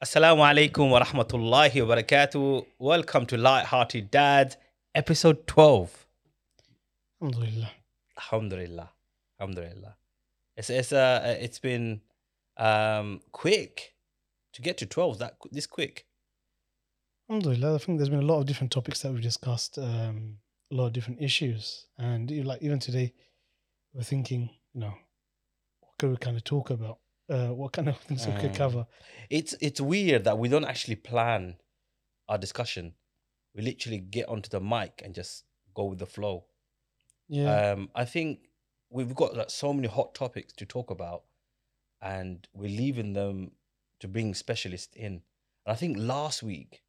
Assalamu alaikum wa rahmatullahi wa barakatuh. Welcome to Light-Hearted Dads, episode 12. Alhamdulillah. Alhamdulillah. Alhamdulillah. It's it's uh it's been um quick to get to 12 that this quick. Alhamdulillah. I think there's been a lot of different topics that we've discussed, um, a lot of different issues. And like even today, we're thinking, you know, what could we kind of talk about? Uh, what kind of things we could Mm. cover? It's it's weird that we don't actually plan our discussion. We literally get onto the mic and just go with the flow. Yeah. Um, I think we've got like so many hot topics to talk about, and we're leaving them to bring specialists in. And I think last week,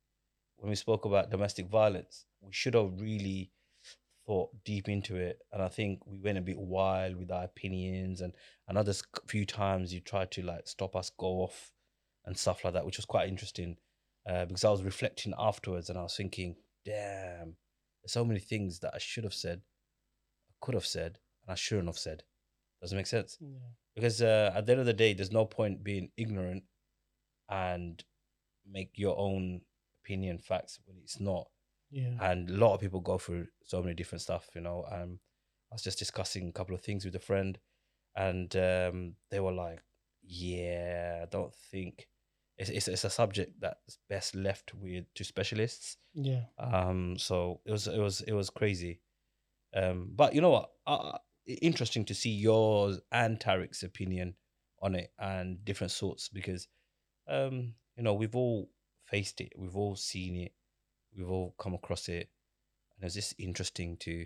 when we spoke about domestic violence, we should have really thought deep into it. And I think we went a bit wild with our opinions, and another few times you tried to like stop us go off and stuff like that, which was quite interesting. Uh, because I was reflecting afterwards, and I was thinking, damn, there's so many things that I should have said i could have said and I shouldn't have said. Does it make sense? yeah. Because uh, at the end of the day, there's no point being ignorant and make your own opinion facts when it's not. Yeah. And a lot of people go through so many different stuff, you know. Um, I was just discussing a couple of things with a friend, and um, they were like, "Yeah, I don't think it's, it's it's a subject that's best left with to specialists." Yeah. Um, so it was it was it was crazy. Um, but you know what? Uh, interesting to see yours and Tarek's opinion on it and different sorts because um, you know we've all faced it, we've all seen it, we've all come across it, and it's just interesting to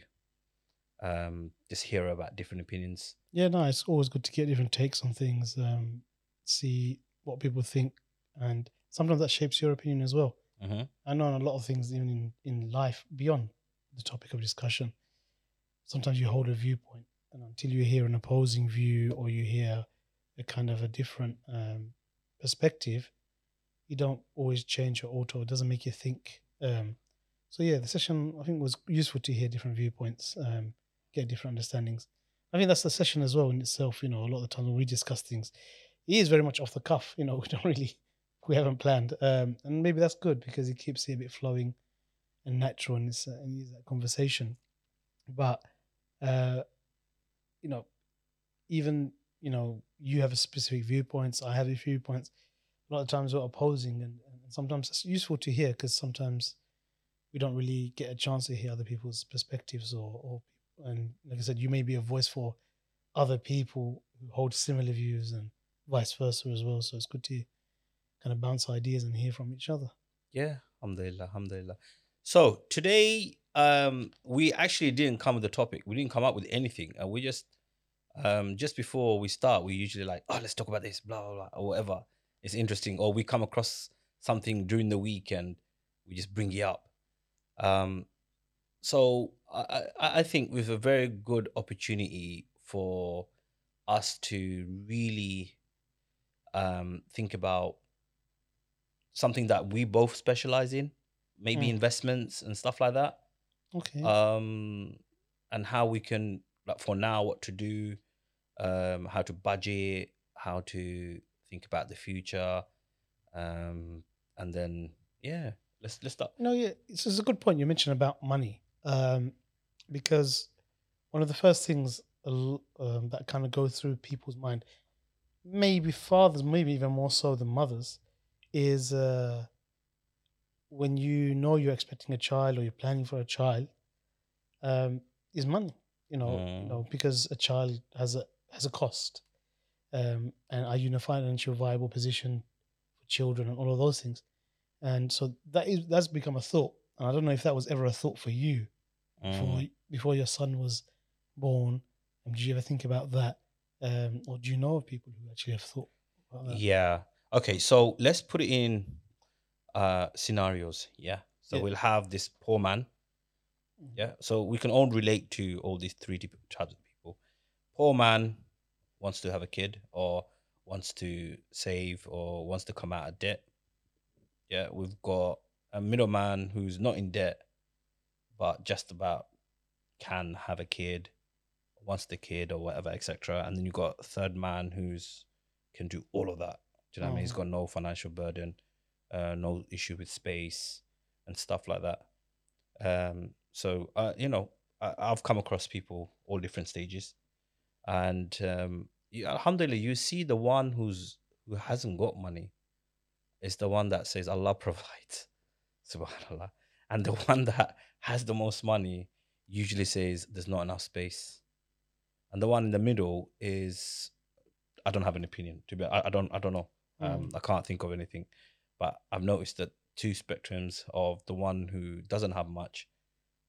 um just hear about different opinions. Yeah. No, it's always good to get different takes on things, um, see what people think. And sometimes that shapes your opinion as well. Mm-hmm. I know on a lot of things, even in, in life, beyond the topic of discussion, sometimes you hold a viewpoint, and until you hear an opposing view or you hear a kind of a different um, perspective, you don't always change or alter. It doesn't make you think. Um, so yeah, the session I think was useful to hear different viewpoints, um, get different understandings. I think that's the session as well in itself. You know, a lot of the time when we discuss things, it is very much off the cuff. You know, we don't really we haven't planned, um, and maybe that's good because it keeps it a bit flowing and natural in this in this, conversation. But uh, you know, even you know, you have a specific viewpoints. I have a few points. A lot of times we're opposing, and sometimes it's useful to hear because sometimes we don't really get a chance to hear other people's perspectives or, or and like I said, you may be a voice for other people who hold similar views and vice versa as well. So it's good to kind of bounce ideas and hear from each other. Yeah, alhamdulillah, alhamdulillah. So today, um, we actually didn't come with a topic. We didn't come up with anything, and we just, um, just before we start, we usually like, oh, let's talk about this, blah blah blah, or whatever. It's interesting, or we come across something during the week and we just bring it up. Um, so I, I I think with a very good opportunity for us to really um, think about something that we both specialize in, maybe Mm. investments and stuff like that. Okay. Um, and how we can, like, for now, what to do, um, how to budget, how to think about the future, um, and then yeah, let's let's start. No, yeah, it's, it's a good point you mentioned about money, um, because one of the first things um, that kind of go through people's mind, maybe fathers, maybe even more so than mothers, is uh, when you know you're expecting a child or you're planning for a child, um, is money. You know, Mm. you know, because a child has a has a cost, um, and are you in a financial viable position for children and all of those things, and so that is that's become a thought. And I don't know if that was ever a thought for you before Mm. before your son was born. Um, did you ever think about that, um, or do you know of people who actually have thought about that? Yeah. Okay. So let's put it in uh scenarios. Yeah. So Yeah. we'll have this poor man. Mhm. Yeah. So we can all relate to all these three typ- types of people. Poor man wants to have a kid or wants to save or wants to come out of debt. Yeah. We've got a middleman who's not in debt, but just about can have a kid, wants the kid or whatever, etc. And then you've got a third man who's can do all of that. Do you know what I mean? He's Mm. got no financial burden, uh, no issue with space and stuff like that. Um, so uh, you know, I, I've come across people all different stages, and um, you, alhamdulillah, you see the one who's who hasn't got money is the one that says Allah provides, subhanallah, and the one that has the most money usually says there's not enough space, and the one in the middle is I don't have an opinion to be I, I don't I don't know. Um, I can't think of anything, but I've noticed that two spectrums of the one who doesn't have much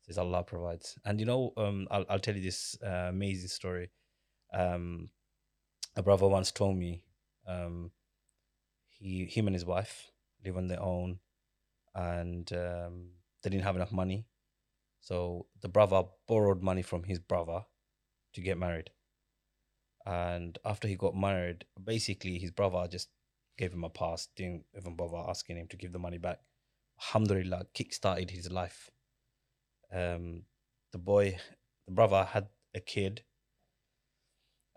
says Allah provides. And you know, um, I'll I'll tell you this uh, amazing story. Um, a brother once told me, um, he him and his wife live on their own, and um, they didn't have enough money, so the brother borrowed money from his brother to get married. And after he got married, basically his brother just gave him a pass, didn't even bother asking him to give the money back. Alhamdulillah, kick-started his life. Um, the boy, the brother had a kid,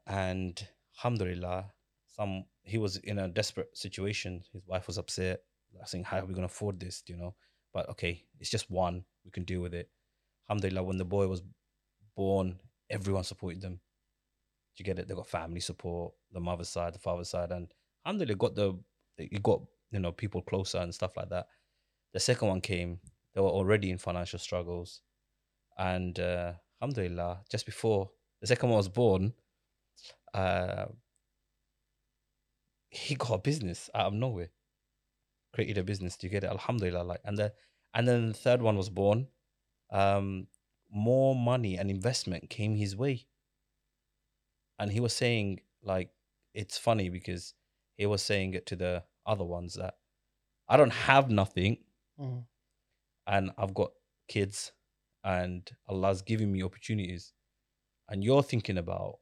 and Alhamdulillah, some he was in a desperate situation. His wife was upset, saying, "How are we gonna afford this?" You know, but okay, it's just one. We can deal with it. Alhamdulillah, when the boy was born, everyone supported them. You get it? They got family support, the mother's side, the father's side, and alhamdulillah got the it got you know people closer and stuff like that. The second one came, they were already in financial struggles, and uh, alhamdulillah, just before the second one was born, uh, he got a business out of nowhere. Created a business. Do you get it? Alhamdulillah, like and the and then the third one was born. Um, more money and investment came his way and he was saying like it's funny because he was saying it to the other ones that I don't have nothing Mm. and I've got kids and Allah's giving me opportunities and you're thinking about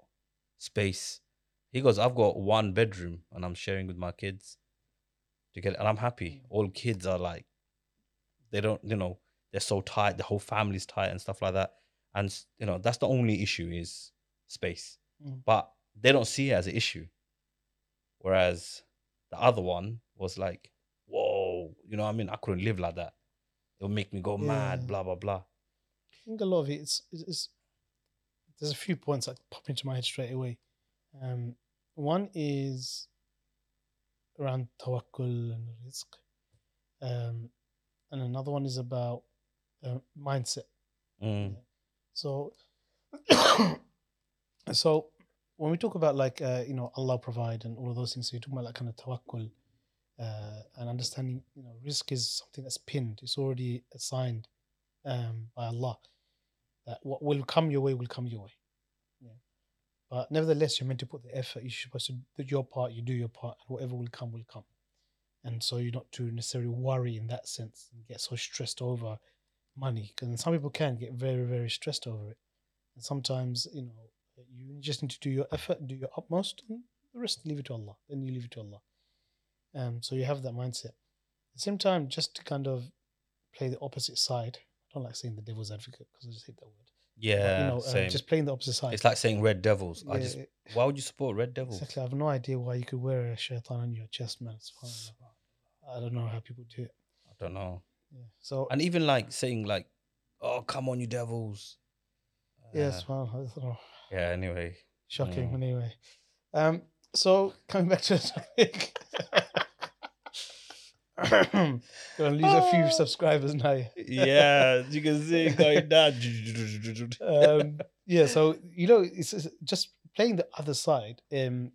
space. He goes, I've got one bedroom and I'm sharing with my kids to get and I'm happy. All kids are like they don't, you know, they're so tight, the whole family's tight and stuff like that. And you know, that's the only issue is space. Mm. But they don't see it as an issue. Whereas the other one was like, whoa, you know what I mean? I couldn't live like that. It would make me go mad, blah, blah, blah. I think a lot of it is, is, is there's a few points that pop into my head straight away. Um, one is around tawakkul and rizq, um, and another one is about uh, mindset. Mm. So, so when we talk about like uh, you know Allah provide and all of those things, so you're talking about like kind of tawakkul uh, and understanding. You know, rizq is something that's pinned. It's already assigned um, by Allah that what will come your way will come your way. But nevertheless, you're meant to put the effort. You're supposed to do your part. You do your part, and whatever will come will come. And so you're not to necessarily worry in that sense and get so stressed over money because some people can get very very stressed over it and sometimes you know you just need to do your effort do your utmost and the rest leave it to allah then you leave it to allah um so you have that mindset at the same time just to kind of play the opposite side i don't like saying the devil's advocate because i just hate that word Yeah, you know same. just playing the opposite side it's like saying Red Devils. I just, why would you support Red Devils? exactly i have no idea why you could wear a shaitan on your chest man i don't know how people do it I don't know. yeah so And even like saying like, "Oh, come on, you devils." yes Uh, well don't know yeah. Anyway, Shocking. Mm. Anyway, um, so coming back to the topic, gonna lose a few subscribers now. yeah, you can see it going down. Um, yeah, so you know, it's, it's just playing the other side. Um,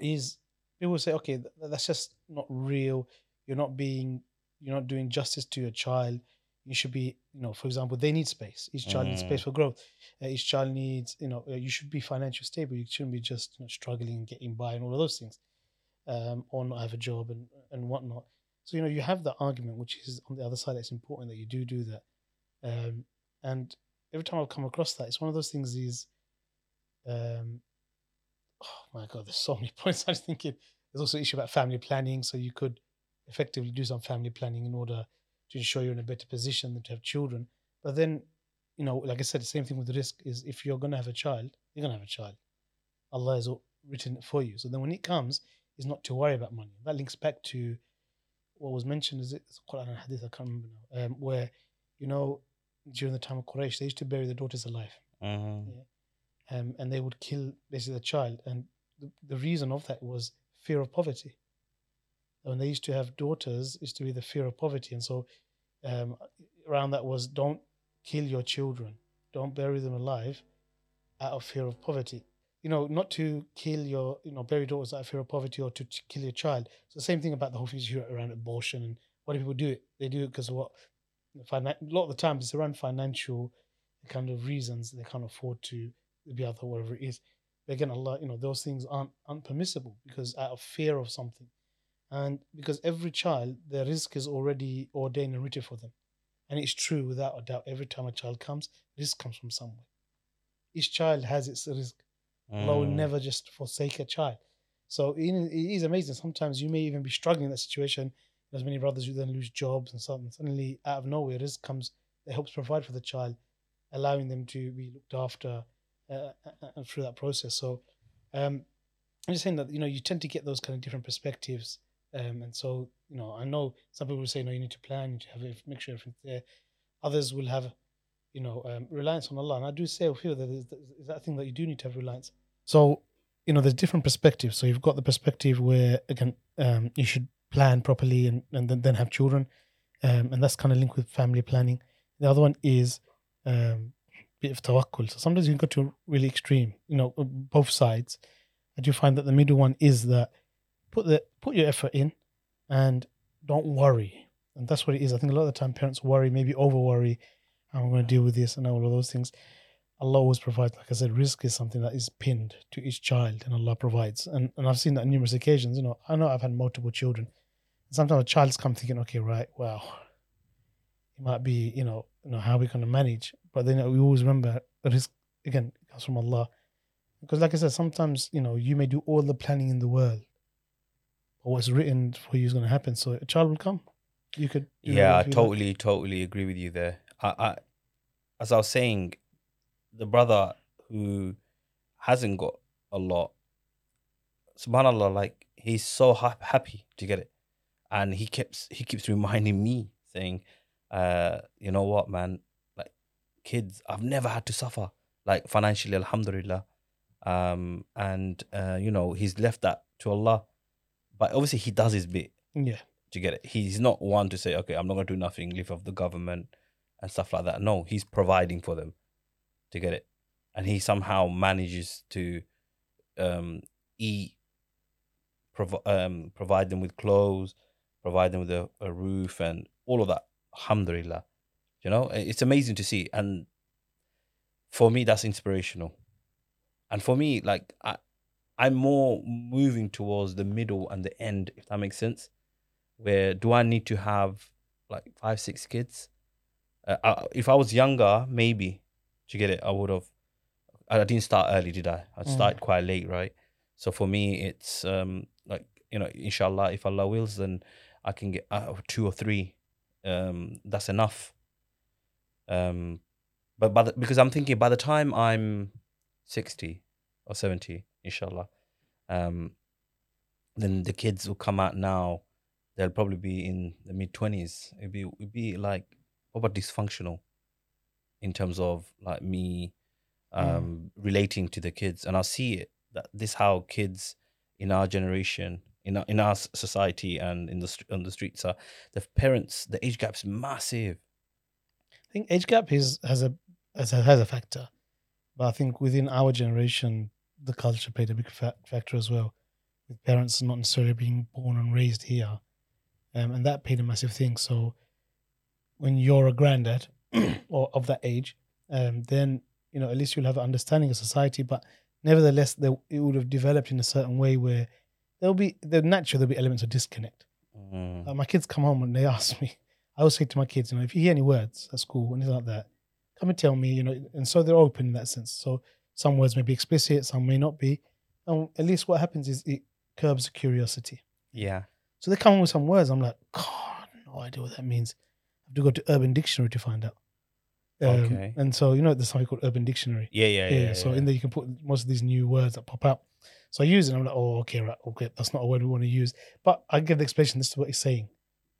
is people say, okay, th- that's just not real. You're not being, you're not doing justice to your child. You should be, you know, for example, they need space. Each child needs space Mm. for growth. Uh, each child needs, you know, uh, you should be financially stable. You shouldn't be just you know, struggling and getting by and all of those things, um, or not have a job and and whatnot. So you know, you have that argument, which is on the other side. It's important that you do do that. Um, and every time I've come across that, it's one of those things. Is, um, oh my god, there's so many points. I was thinking. There's also issue about family planning, so you could effectively do some family planning in order to ensure you're in a better position than to have children. But then you know, like I said, the same thing with the rizq is if you're going to have a child, you're going to have a child. Allah has written it for you. So then when it comes, is not to worry about money. That links back to what was mentioned. Is it it's Quran and Hadith? I can't remember now. Um, where you know during the time of Quraysh, they used to bury their daughters alive, Mhm. um, and they would kill basically the child. And the, the reason of that was fear of poverty. When they used to have daughters, it used to be the fear of poverty, and so um, around that was don't kill your children, don't bury them alive, out of fear of poverty. You know, not to kill your, you know, bury daughters out of fear of poverty or to kill your child. It's the same thing about the whole issue around abortion and why do people do it? They do it because of what? A lot of the times it's around financial kind of reasons they can't afford to be out or whatever it is. But again, Allah, you know, those things aren't aren't permissible because out of fear of something, and because every child, their rizq is already ordained and written for them, and it's true without a doubt. Every time a child comes, rizq comes from somewhere. Each child has its rizq. Allah will Mm. never just forsake a child. So it is amazing. Sometimes you may even be struggling in that situation. There's many brothers who then lose jobs and something. Suddenly, out of nowhere, rizq comes that helps provide for the child, allowing them to be looked after uh, uh, through that process. So, um, I'm just saying that you know you tend to get those kind of different perspectives, um, and so you know I know some people will say no, you need to plan, you need to have make sure everything's there. Others will have, you know, um, reliance on Allah, and I do say or feel that is that thing that you do need to have reliance. So, you know, there's different perspectives. So you've got the perspective where again um, you should plan properly and and then, then have children, um, and that's kind of linked with family planning. The other one is um, bit of tawakkul. So sometimes you can go to really extreme, you know, both sides. I do find that the middle one is that put the put your effort in and don't worry. And that's what it is. I think a lot of the time parents worry, maybe over worry, how I'm going to deal with this and all of those things. Allah always provides, like I said, rizq is something that is pinned to each child and Allah provides. And and I've seen that on numerous occasions. You know, I know I've had multiple children. Sometimes a child's come thinking, okay, right, well, it might be, you know, you know, how are we going to manage? But then we always remember the rizq again comes from Allah. Because like I said, sometimes, you know, you may do all the planning in the world. But what's written for you is going to happen. So a child will come. You could yeah, I you like. totally, totally agree with you there. I, I, as I was saying, the brother who hasn't got a lot, subhanallah, like he's so ha- happy to get it, and he keeps he keeps reminding me saying, uh, you know what, man, like kids, I've never had to suffer like financially, alhamdulillah, um, and uh, you know he's left that to Allah, but obviously he does his bit Yeah. to get it. He's not one to say, okay, I'm not going to do nothing, live off the government and stuff like that. No, he's providing for them to get it. And he somehow manages to um, eat, provi- um, provide them with clothes, provide them with a, a roof and all of that. Alhamdulillah. You know, it's amazing to see. And for me, that's inspirational. And for me, like, I, I'm more moving towards the middle and the end, if that makes sense where do I need to have like five, six kids? Uh, I, if I was younger, maybe to get it, I would have. I didn't start early, did I? I Mm. started quite late, right? So for me, it's um like you know, inshallah, if Allah wills, then I can get uh, two or three. Um, that's enough. Um, but by the, because I'm thinking by the time I'm sixty or seventy, inshallah, um, then the kids will come out now they'll probably be in the mid twenties. It'd be it'd be like proper dysfunctional in terms of like me um relating to the kids. And I see it that this how kids in our generation, in our in our society and in the on the streets are the parents, the age gap is massive. I think age gap is has a has a, has a factor, but I think within our generation, the culture played a big fa- factor as well, with parents not necessarily being born and raised here, um, and that played a massive thing. So, when you're a granddad or of that age, um, then you know at least you'll have an understanding of society. But nevertheless, there, it would have developed in a certain way where there'll be the natural there'll be elements of disconnect. Mm. Uh, my kids come home and they ask me. I always say to my kids, you know, if you hear any words at school, anything like that, come and tell me, you know. And so they're open in that sense. So some words may be explicit, some may not be. And at least what happens is it curbs curiosity. Yeah. So they come up with some words. I'm like, God, no idea what that means. I have to go to Urban Dictionary to find out. Um, Okay. And so you know there's something called Urban Dictionary. Yeah, yeah, Yeah. yeah. so yeah. in there you can put most of these new words that pop out. So I use it. and I'm like, oh, okay, right, okay, that's not a word we want to use. But I give the explanation. This is what he's saying.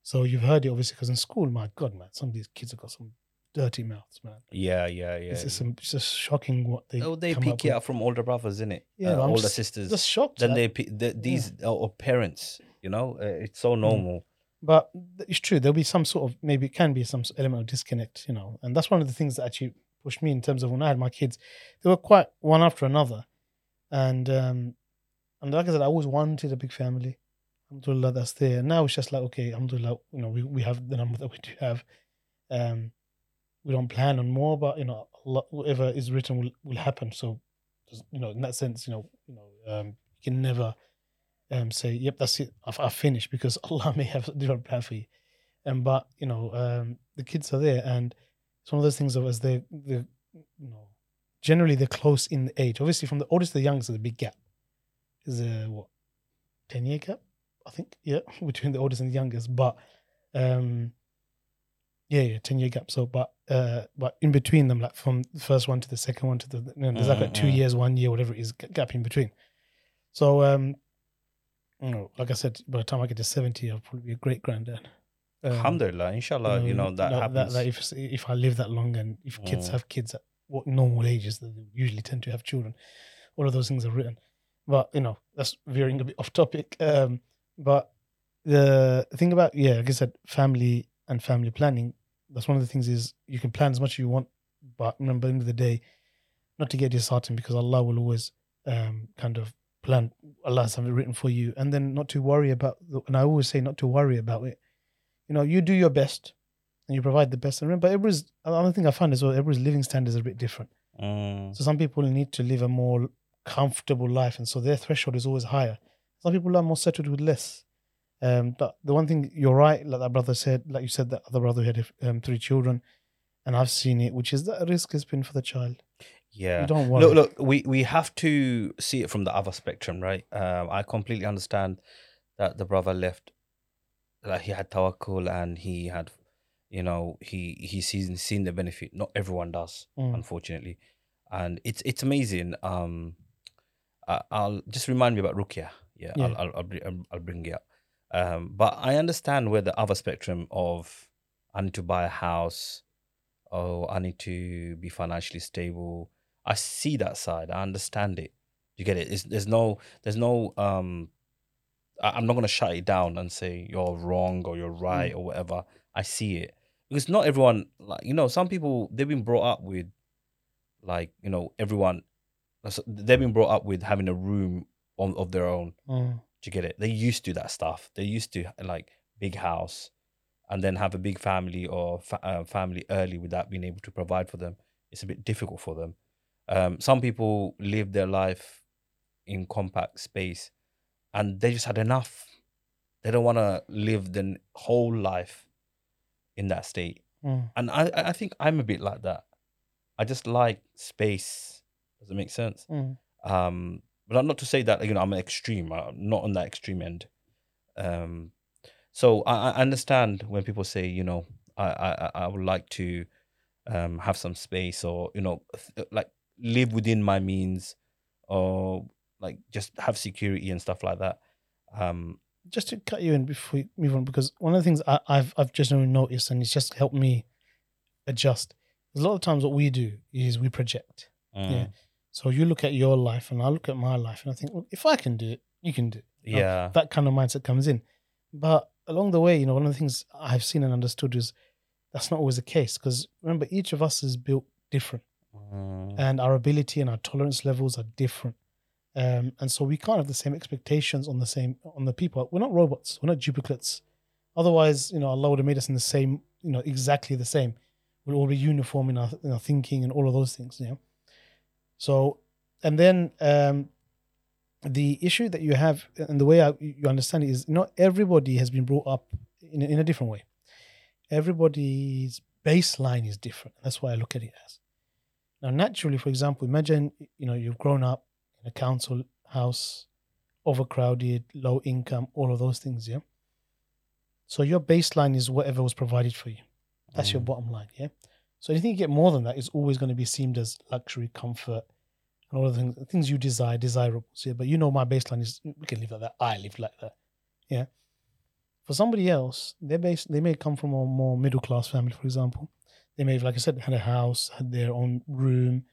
So you've heard it obviously because in school, my God, man, some of these kids have got some dirty mouths, man. yeah, yeah, yeah. It's, it's, some- it's just shocking what they. oh, they pick up it with. up from older brothers, isn't it? Yeah, uh, older just- sisters. Just shocked. then they pick the, these uh, or parents. You know, uh, it's so normal. But it's true. There'll be some sort of maybe it can be some element of disconnect, you know, and that's one of the things that actually pushed me in terms of when I had my kids. They were quite one after another, and um, and like I said, I always wanted a big family. Alhamdulillah, that's there. Now it's just like okay, Alhamdulillah, you know, we, we have the number that we do have. Um, we don't plan on more, but you know, whatever is written will, will happen. So, you know, in that sense, you know, you know, um, you can never um, say, "Yep, that's it. I've, I've finished," because Allah may have a different plan for you. And but you know, um, the kids are there, and it's one of those things of as they they you know, generally they're close in the age. Obviously, from the oldest to the youngest, there's a big gap. Is a what ten year gap? I think yeah, between the oldest and the youngest. But um, yeah, yeah, ten year gap. So, but uh, but in between them, like from the first one to the second one to the, you know, there's like, like two mm. years, one year, whatever it is, gap in between. So um, you know, like I said, by the time I get to seventy, I'll probably be a great granddad. Um, Alhamdulillah, inshallah, you know, that like happens. That, if if I live that long and if kids Mm. have kids at what normal ages, they usually tend to have children. All of those things are written, but you know that's veering a bit off topic. Um, but the thing about yeah, like I said, family and family planning. That's one of the things is you can plan as much as you want, but remember, at the end of the day, not to get disheartened because Allah will always um, kind of plan. Allah has something written for you, and then not to worry about. The, and I always say not to worry about it. You know, you do your best, and you provide the best. And remember, everybody's. Another thing I find is well, everybody's living standards are a bit different. Mm, So some people need to live a more comfortable life, and so their threshold is always higher. Some people are more settled with less. Um, but the one thing you're right, like that brother said, like you said, that other brother who had um, three children, and I've seen it, which is that rizq has been for the child. Yeah. You don't worry. Look, look, we, we have to see it from the other spectrum, right? Um, I completely understand that the brother left, that he had tawakkul and he had, you know, he he's seen, seen the benefit. Not everyone does, Mm. unfortunately, and it's it's amazing. Um, I, I'll just remind me about Rukia. Yeah, Yeah. I'll, I'll, I'll, bring, I'll- I'll bring it up. Um, but I understand where the other spectrum of I need to buy a house, oh, I need to be financially stable. I see that side. I understand it. You get it. It's, there's no, there's no. Um, I, I'm not gonna shut it down and say you're wrong or you're right or whatever. I see it because not everyone, like you know, some people they've been brought up with, like you know, everyone. They've been brought up with having a room on, of their own. Mm. Do you get it? They used to that stuff. They used to like big house, and then have a big family or fa- uh, family early without being able to provide for them. It's a bit difficult for them. Um, some people live their life in compact space, and they just had enough. They don't want to live the whole life in that state. Mm. And I, I think I'm a bit like that. I just like space. Does it make sense? Mm. um but not to say that you know i'm an extreme i'm not on that extreme end um so i, I understand when people say you know I, I I- i would like to um have some space or you know th- like live within my means or like just have security and stuff like that um just to cut you in before we move on, because one of the things I, I've I've just noticed, and it's just helped me adjust. A lot of times, what we do is we project. mm, So you look at your life, and I look at my life, and I think, well, if I can do it, you can do it. know, yeah That kind of mindset comes in. But along the way, you know, one of the things I've seen and understood is that's not always the case. Because remember, each of us is built different, Mm, and our ability and our tolerance levels are different. Um, and so we can't have the same expectations on the same on the people. We're not robots. We're not duplicates. Otherwise, you know, Allah would have made us in the same, you know, exactly the same. We'll all be uniform in our, in our thinking and all of those things. You know. So, and then um, the issue that you have, and the way I, you understand it is, not everybody has been brought up in in a different way. Everybody's baseline is different. That's why I look at it as. Now, naturally, for example, imagine you know you've grown up in a council house, overcrowded, low income, all of those things, yeah. So your baseline is whatever was provided for you. That's your mm, bottom line, yeah. So anything you get more than that is always going to be seen as luxury, comfort, and all the things, things you desire, desirables. Yeah, but you know my baseline is we can live like that. I live like that. Yeah. For somebody else, their base they may come from a more middle class family, for example. They may have, like I said, had a house, had their own room,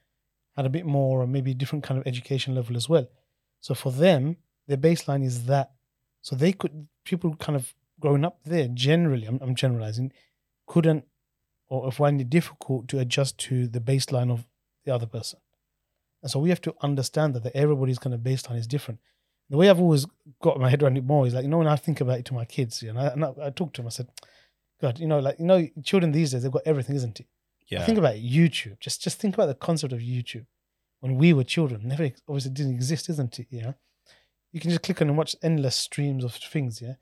had a bit more, or maybe different kind of education level as well. So for them, their baseline is that. So they could people kind of growing up there generally. I'm, I'm generalizing, couldn't or find it difficult to adjust to the baseline of the other person. And so we have to understand that, that everybody's kind of baseline is different. The way I've always got my head around it more is like, you know, when I think about it to my kids, you know, and I, I talked to them, I said, God, you know, like, you know, children these days, they've got everything, isn't it? Yeah. Think about YouTube. Just just think about the concept of YouTube. When we were children, never obviously didn't exist, isn't it? Yeah. You can just click on and watch endless streams of things, yeah.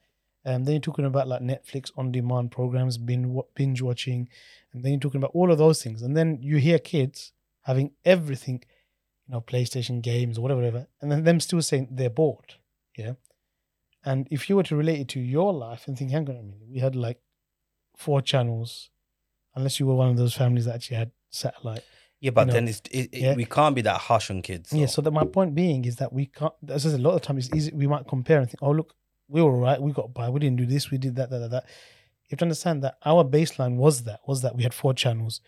And then you're talking about like Netflix on demand programs, binge, binge watching, and then you're talking about all of those things. And then you hear kids having everything, you know, PlayStation games or whatever, whatever, and then them still saying they're bored. Yeah. And if you were to relate it to your life and think, hang on a minute, we had like four channels, unless you were one of those families that actually had satellite. Yeah, but know, then it's it, yeah. we can't be that harsh on kids. Yeah, so that my point being is that we can't. As I said, a lot of times it's easy. We might compare and think, "Oh, look, we were all right. We got by. We didn't do this. We did that, that, that, that." You have to understand that our baseline was that was that we had four channels.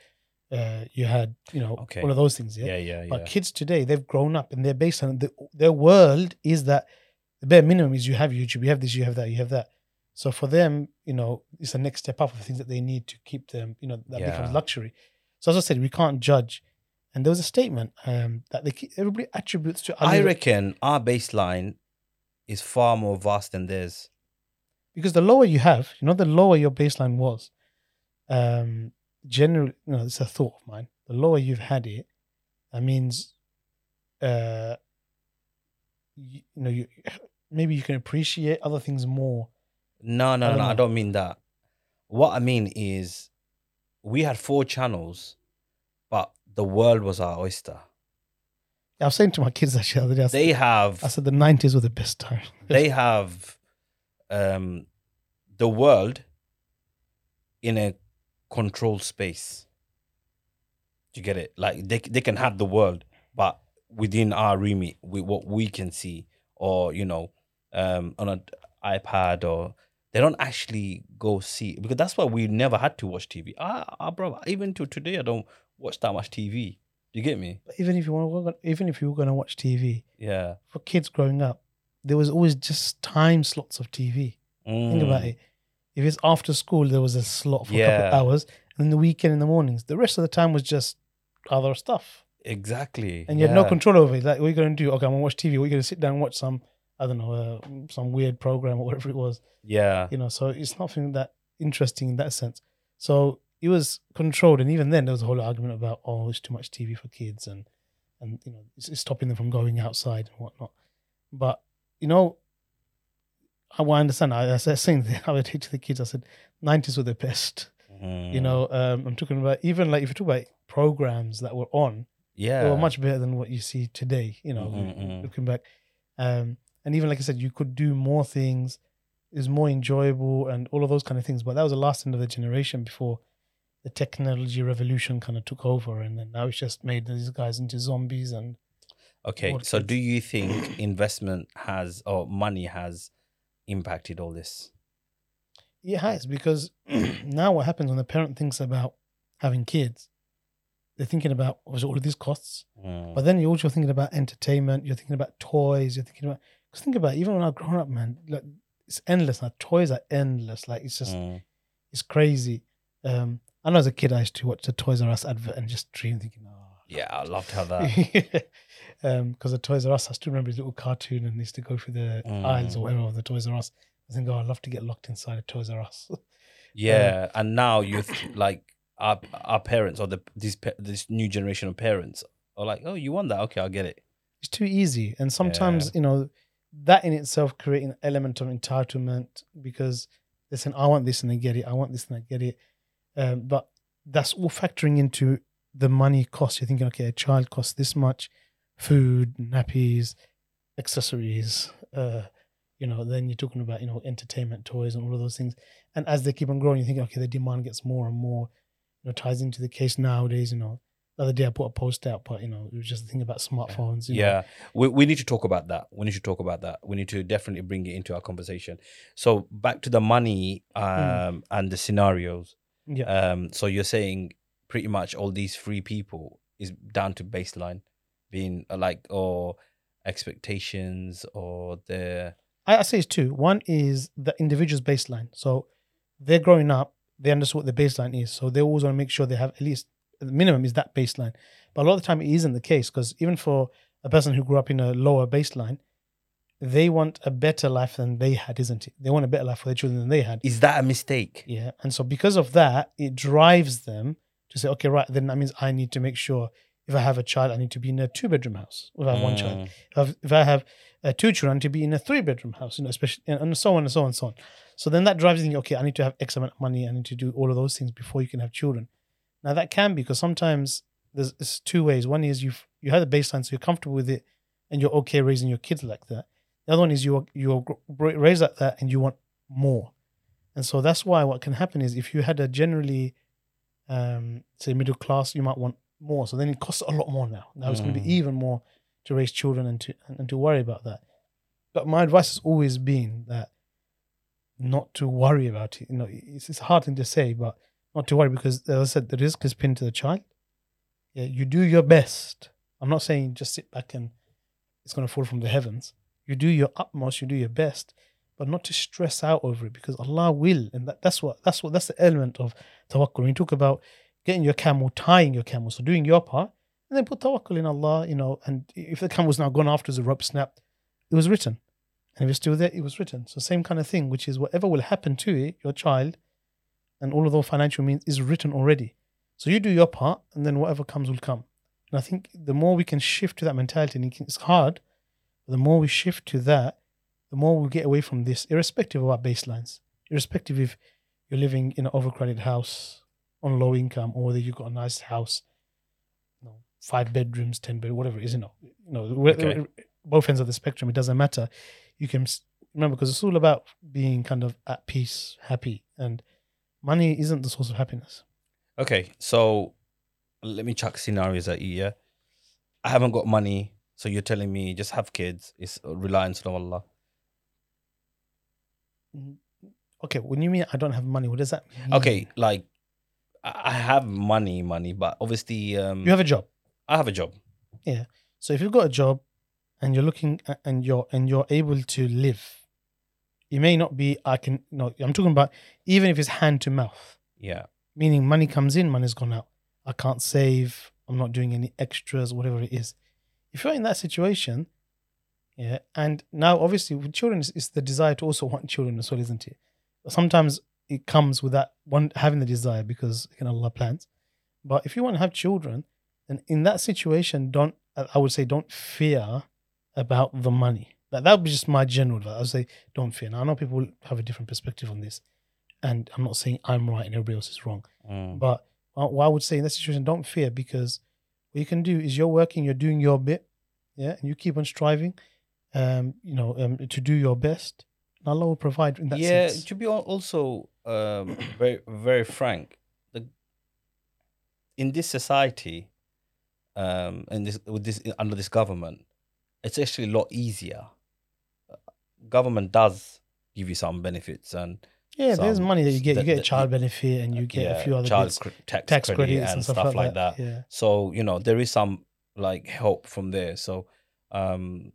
Uh, you had, you know, Okay. all of those things. Yeah. yeah, yeah, yeah. But kids today, they've grown up, and their baseline, the, their world is that the bare minimum is you have YouTube, you have this, you have that, you have that. So for them, you know, it's the next step up of things that they need to keep them, you know, that becomes luxury. So as I said, we can't judge. And there was a statement um, that they keep, everybody attributes to. I reckon our baseline is far more vast than theirs. because the lower you have, you know, the lower your baseline was, um, generally, you know, it's a thought of mine. The lower you've had it, that means, uh, you, you know, you maybe you can appreciate other things more. No, I no, don't no, I don't mean that. What I mean is, we had four channels, but the world was our oyster. I was saying to my kids actually the other day, I said, They have I said the nineties were the best time. they have um the world in a controlled space. Do you get it? Like they they can have the world, but within our remit, with what we can see, or you know, um, on an iPad, or they don't actually go see because that's why we never had to watch TV. Ah, ah bro, even to today, I don't watch that much TV. Do you get me? But even if you want, even if you were going to watch TV Yeah. for kids growing up, there was always just time slots of TV. Think about Mm. it. If it's after school, there was a slot for a couple of hours, and then the weekend in the mornings. The rest of the time was just other stuff, Exactly. and you had no control over it. Like, what are you going to do? Okay, I'm going to watch TV. We're going to sit down and watch some, I don't know, uh, some weird program or whatever it was. Yeah. You know, so it's nothing that interesting in that sense. So it was controlled, and even then there was a whole argument about, oh, it's too much TV for kids, and and you know, it's, it's stopping them from going outside and whatnot. But you know, I, I understand. I, I said saying I would teach the kids. I said, nineties were the best. You Mm. know, um, I'm talking about even like if you talk about programs that were on, yeah. they were much better than what you see today. You know, Mhm, mhm. looking back, um, and even like I said, you could do more things. Is more enjoyable and all of those kind of things. But that was the last end of the generation before the technology revolution kind of took over, and then now it's just made these guys into zombies. And Okay, so kids? do you think investment has or money has impacted all this? it has because now what happens when the parent thinks about having kids, they're thinking about was all of these costs, Mm. but then you're also thinking about entertainment. You're thinking about toys. You're thinking about because think about it, even when I've grown up, man, like it's endless. Now toys are endless. Like it's just Mm. it's crazy. Um, I know as a kid I used to watch the Toys R Us advert and just dream thinking, oh, Yeah, I loved how that. um, because the Toys R Us, I still remember his little cartoon and he used to go through the aisles or Mm. whatever of the Toys R Us. I think, oh, I'd love to get locked inside a Toys R Us. Yeah, and now you th- like our our parents or the these this new generation of parents are like, oh, you want that? Okay, I'll get it. it's too easy, and sometimes you know that in itself create an element of entitlement because they're saying, I want this and I get it. I want this and I get it. Um, but that's all factoring into the money cost. You're thinking, okay, a child costs this much, food, nappies, accessories. Uh, you know, then you're talking about you know entertainment, toys, and all of those things. And as they keep on growing, you think, okay, the demand gets more and more. you know ties into the case nowadays. You know, the other day I put a post out, but you know, it was just a thing about smartphones. you know. yeah we, we need to talk about that we need to talk about that we need to definitely bring it into our conversation so back to the money um Mm. and the scenarios yeah, um so you're saying pretty much all these three people is down to baseline being uh, like or expectations or the I, I say it's two. One is the individual's baseline. So they're growing up, they understand what the baseline is. So they always want to make sure they have at least the minimum is that baseline. But a lot of the time it isn't the case because even for a person who grew up in a lower baseline, they want a better life than they had, isn't it? They want a better life for their children than they had. is that a mistake Yeah. And so because of that, it drives them to say, okay, right, then that means I need to make sure if I have a child, I need to be in a two bedroom house. If I have one child, Mm, if I have, if I have uh, two children, to be in a three bedroom house, you know, especially and, and so on and so on and so on. So then that drives you okay, I need to have X amount of money. I need to do all of those things before you can have children. Now that can be because sometimes there's, there's two ways. One is you you have the baseline, so you're comfortable with it, and you're okay raising your kids like that. The other one is you're you're raised like that, and you want more. And so that's why what can happen is if you had a generally, um, say middle class, you might want more. So then it costs a lot more now. Now it's going to Mm. be even more to raise children and to and to worry about that. But my advice has always been that not to worry about it. You know, it's, it's a hard thing to say, but not to worry because, as I said, the rizq is pinned to the child. Yeah, you do your best. I'm not saying just sit back and it's going to fall from the heavens. You do your utmost, you do your best, but not to stress out over it because Allah will, and that, that's what that's what that's the element of tawakkul. When you talk about getting your camel, tying your camel, so doing your part, and then put tawakkul in Allah, you know. And if the camel's now gone after the rope snapped, it was written, and if it's still there, it was written. So same kind of thing, which is whatever will happen to it, your child, and all of those financial means is written already. So you do your part, and then whatever comes will come. And I think the more we can shift to that mentality, and it's hard, but the more we shift to that, the more we get away from this, irrespective of our baselines, irrespective if you're living in an overcrowded house on low income or whether you've got a nice house, you know, five bedrooms, ten bed, whatever it is, you know, you know, Okay. both ends of the spectrum. It doesn't matter. You can remember because it's all about being kind of at peace, happy, and money isn't the source of happiness. Okay, so let me chuck scenarios at you. Yeah, I haven't got money, so you're telling me just have kids. It's reliance on Allah. Okay, when you mean I don't have money, what does that mean? Okay, like I have money, money, but obviously, um, you have a job. I have a job. Yeah. So if you've got a job and you're looking and you're and you're able to live, it may not be I can no I'm talking about even if it's hand to mouth, Yeah, meaning money comes in, money's gone out. I can't save, I'm not doing any extras, whatever it is. If you're in that situation, yeah, and now obviously with children it's, it's the desire to also want children as well, isn't it? But sometimes it comes with that one having the desire because again Allah plans. But if you want to have children, then in that situation, don't I would say don't fear about the money. That that would be just my general advice. I would say don't fear. Now I know people have a different perspective on this, and I'm not saying I'm right and everybody else is wrong. Mm. But what what I would say in that situation, don't fear because what you can do is you're working, you're doing your bit, yeah, and you keep on striving, um, you know, um, to do your best. And Allah will provide in that yeah. sense. To be also um, very very frank, the in this society, um, in this with this under this government, it's actually a lot easier. Government does give you some benefits and Yeah, there's money that you get. the- You get a child benefit and you get yeah, a few other child bits, cr- tax, tax credit credits and stuff, like that. Yeah. So you know there is some like help from there. So um,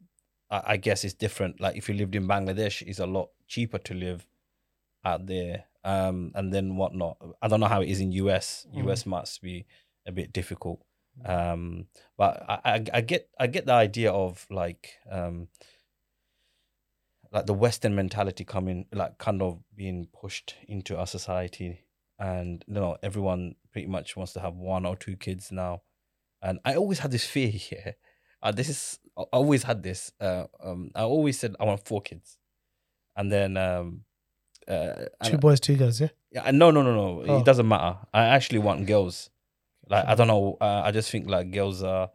I, I guess it's different. Like if you lived in Bangladesh, it's a lot cheaper to live out there. Um, and then whatnot. I don't know how it is in US. Mm. US must be a bit difficult. Um, but I, I, I get I get the idea of like um, like the Western mentality coming, like kind of being pushed into our society, and you know everyone pretty much wants to have one or two kids now, and I always had this fear here. Uh, this is I always had this. Uh, um, I always said I want four kids, and then um, uh, Two boys, two girls. Yeah. yeah, no, no, no, no. Oh. It doesn't matter. I actually want girls. Like I don't know. Uh, I just think like girls are,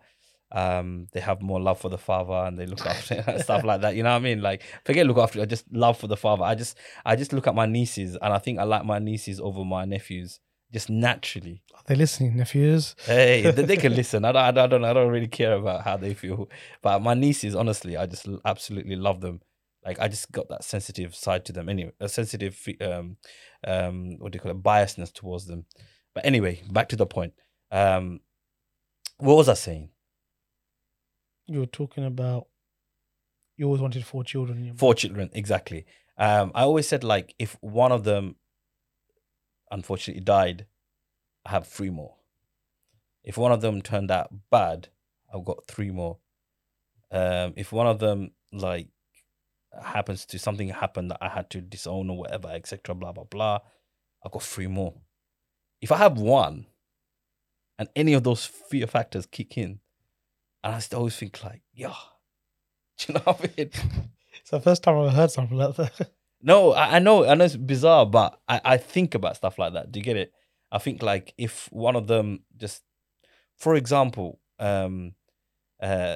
um, they have more love for the father and they look after and stuff like that. You know what I mean? Like forget look after. I just love for the father. I just I just look at my nieces and I think I like my nieces over my nephews just naturally. Are they listening, nephews? Hey, they, they can listen. I don't, I don't, I don't, I don't really care about how they feel. But my nieces, honestly, I just absolutely love them. Like I just got that sensitive side to them. Anyway, a sensitive, um, um, what do you call it, biasness towards them. But anyway, back to the point. Um, what was I saying? You were talking about you always wanted four children. Four children, exactly. Um, I always said like if one of them unfortunately died, I have three more. If one of them turned out bad, I've got three more. Um, if one of them like happens to something happen that I had to disown or whatever, etc., blah blah blah, I've got three more. If I have one, and any of those fear factors kick in, and I still always think like, yeah, do you know what I mean? It's the first time I've heard something like that. No, I, I know, I know it's bizarre, but I, I think about stuff like that. Do you get it? I think like if one of them just, for example, um, uh,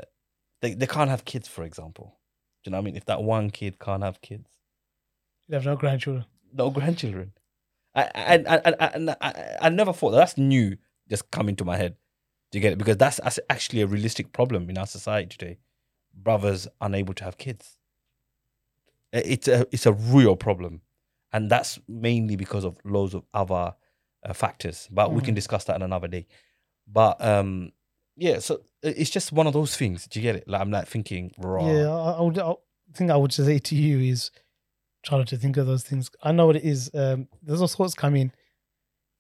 they they can't have kids, for example. Do you know what I mean? If that one kid can't have kids, You have no grandchildren. no grandchildren. I I I I, I, I, I never thought that's new. Just coming to my head. Do you get it? Because that's, that's actually a realistic problem in our society today. Brothers unable to have kids. It's a it's a real problem, and that's mainly because of loads of other uh, factors. But we can Mm. discuss that on another day. But um, yeah. So it's just one of those things. Do you get it? Like I'm like thinking, raw. Yeah, I, I would. I think I would say to you is trying to think of those things. I know what it is. Um, there's those thoughts coming.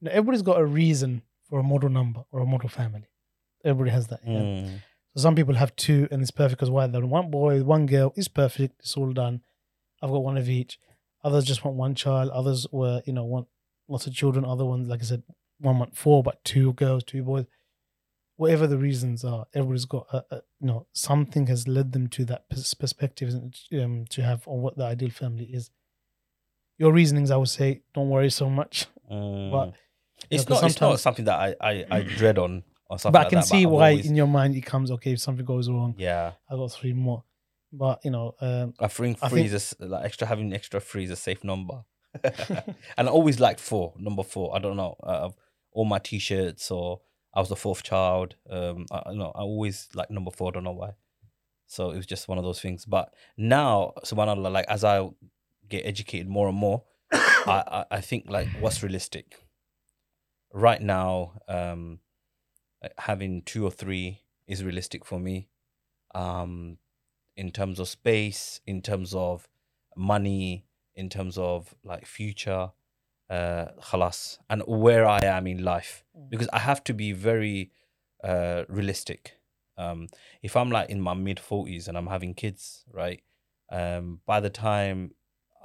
know, everybody's got a reason for a model number or a model family. Everybody has that. yeah. Mm. So some people have two and it's perfect because why? They're one boy, one girl. is perfect. It's all done. I've got one of each. Others just want one child. Others were, you know, want lots of children. Other ones, like I said, one want four, but two girls, two boys. Whatever the reasons are, everybody's got, a, a, you know, something has led them to that perspective um, to have on what the ideal family is. Your reasonings, I would say, don't worry so much. Mm. But it's 'cause not. It's not something that I I, I dread on or something. but I can that, see why always- in your mind it comes, okay, if something goes wrong, yeah, I got three more. But, you know, um, I think three is a like extra having extra three is a safe number. and I always liked four, number four. I don't know. Uh, all my t-shirts or I was the fourth child. Um, I, I know I always like number four. I don't know why. So it was just one of those things. But now, subhanallah, like as I get educated more and more, I, I I think like what's realistic. Right now, um, like, having two or three is realistic for me. Um, in terms of space, in terms of money, in terms of like future, uh, khalas, and where I am in life, Mm. because I have to be very uh, realistic. Um, if I'm like in my mid forties and I'm having kids, right? Um, by the time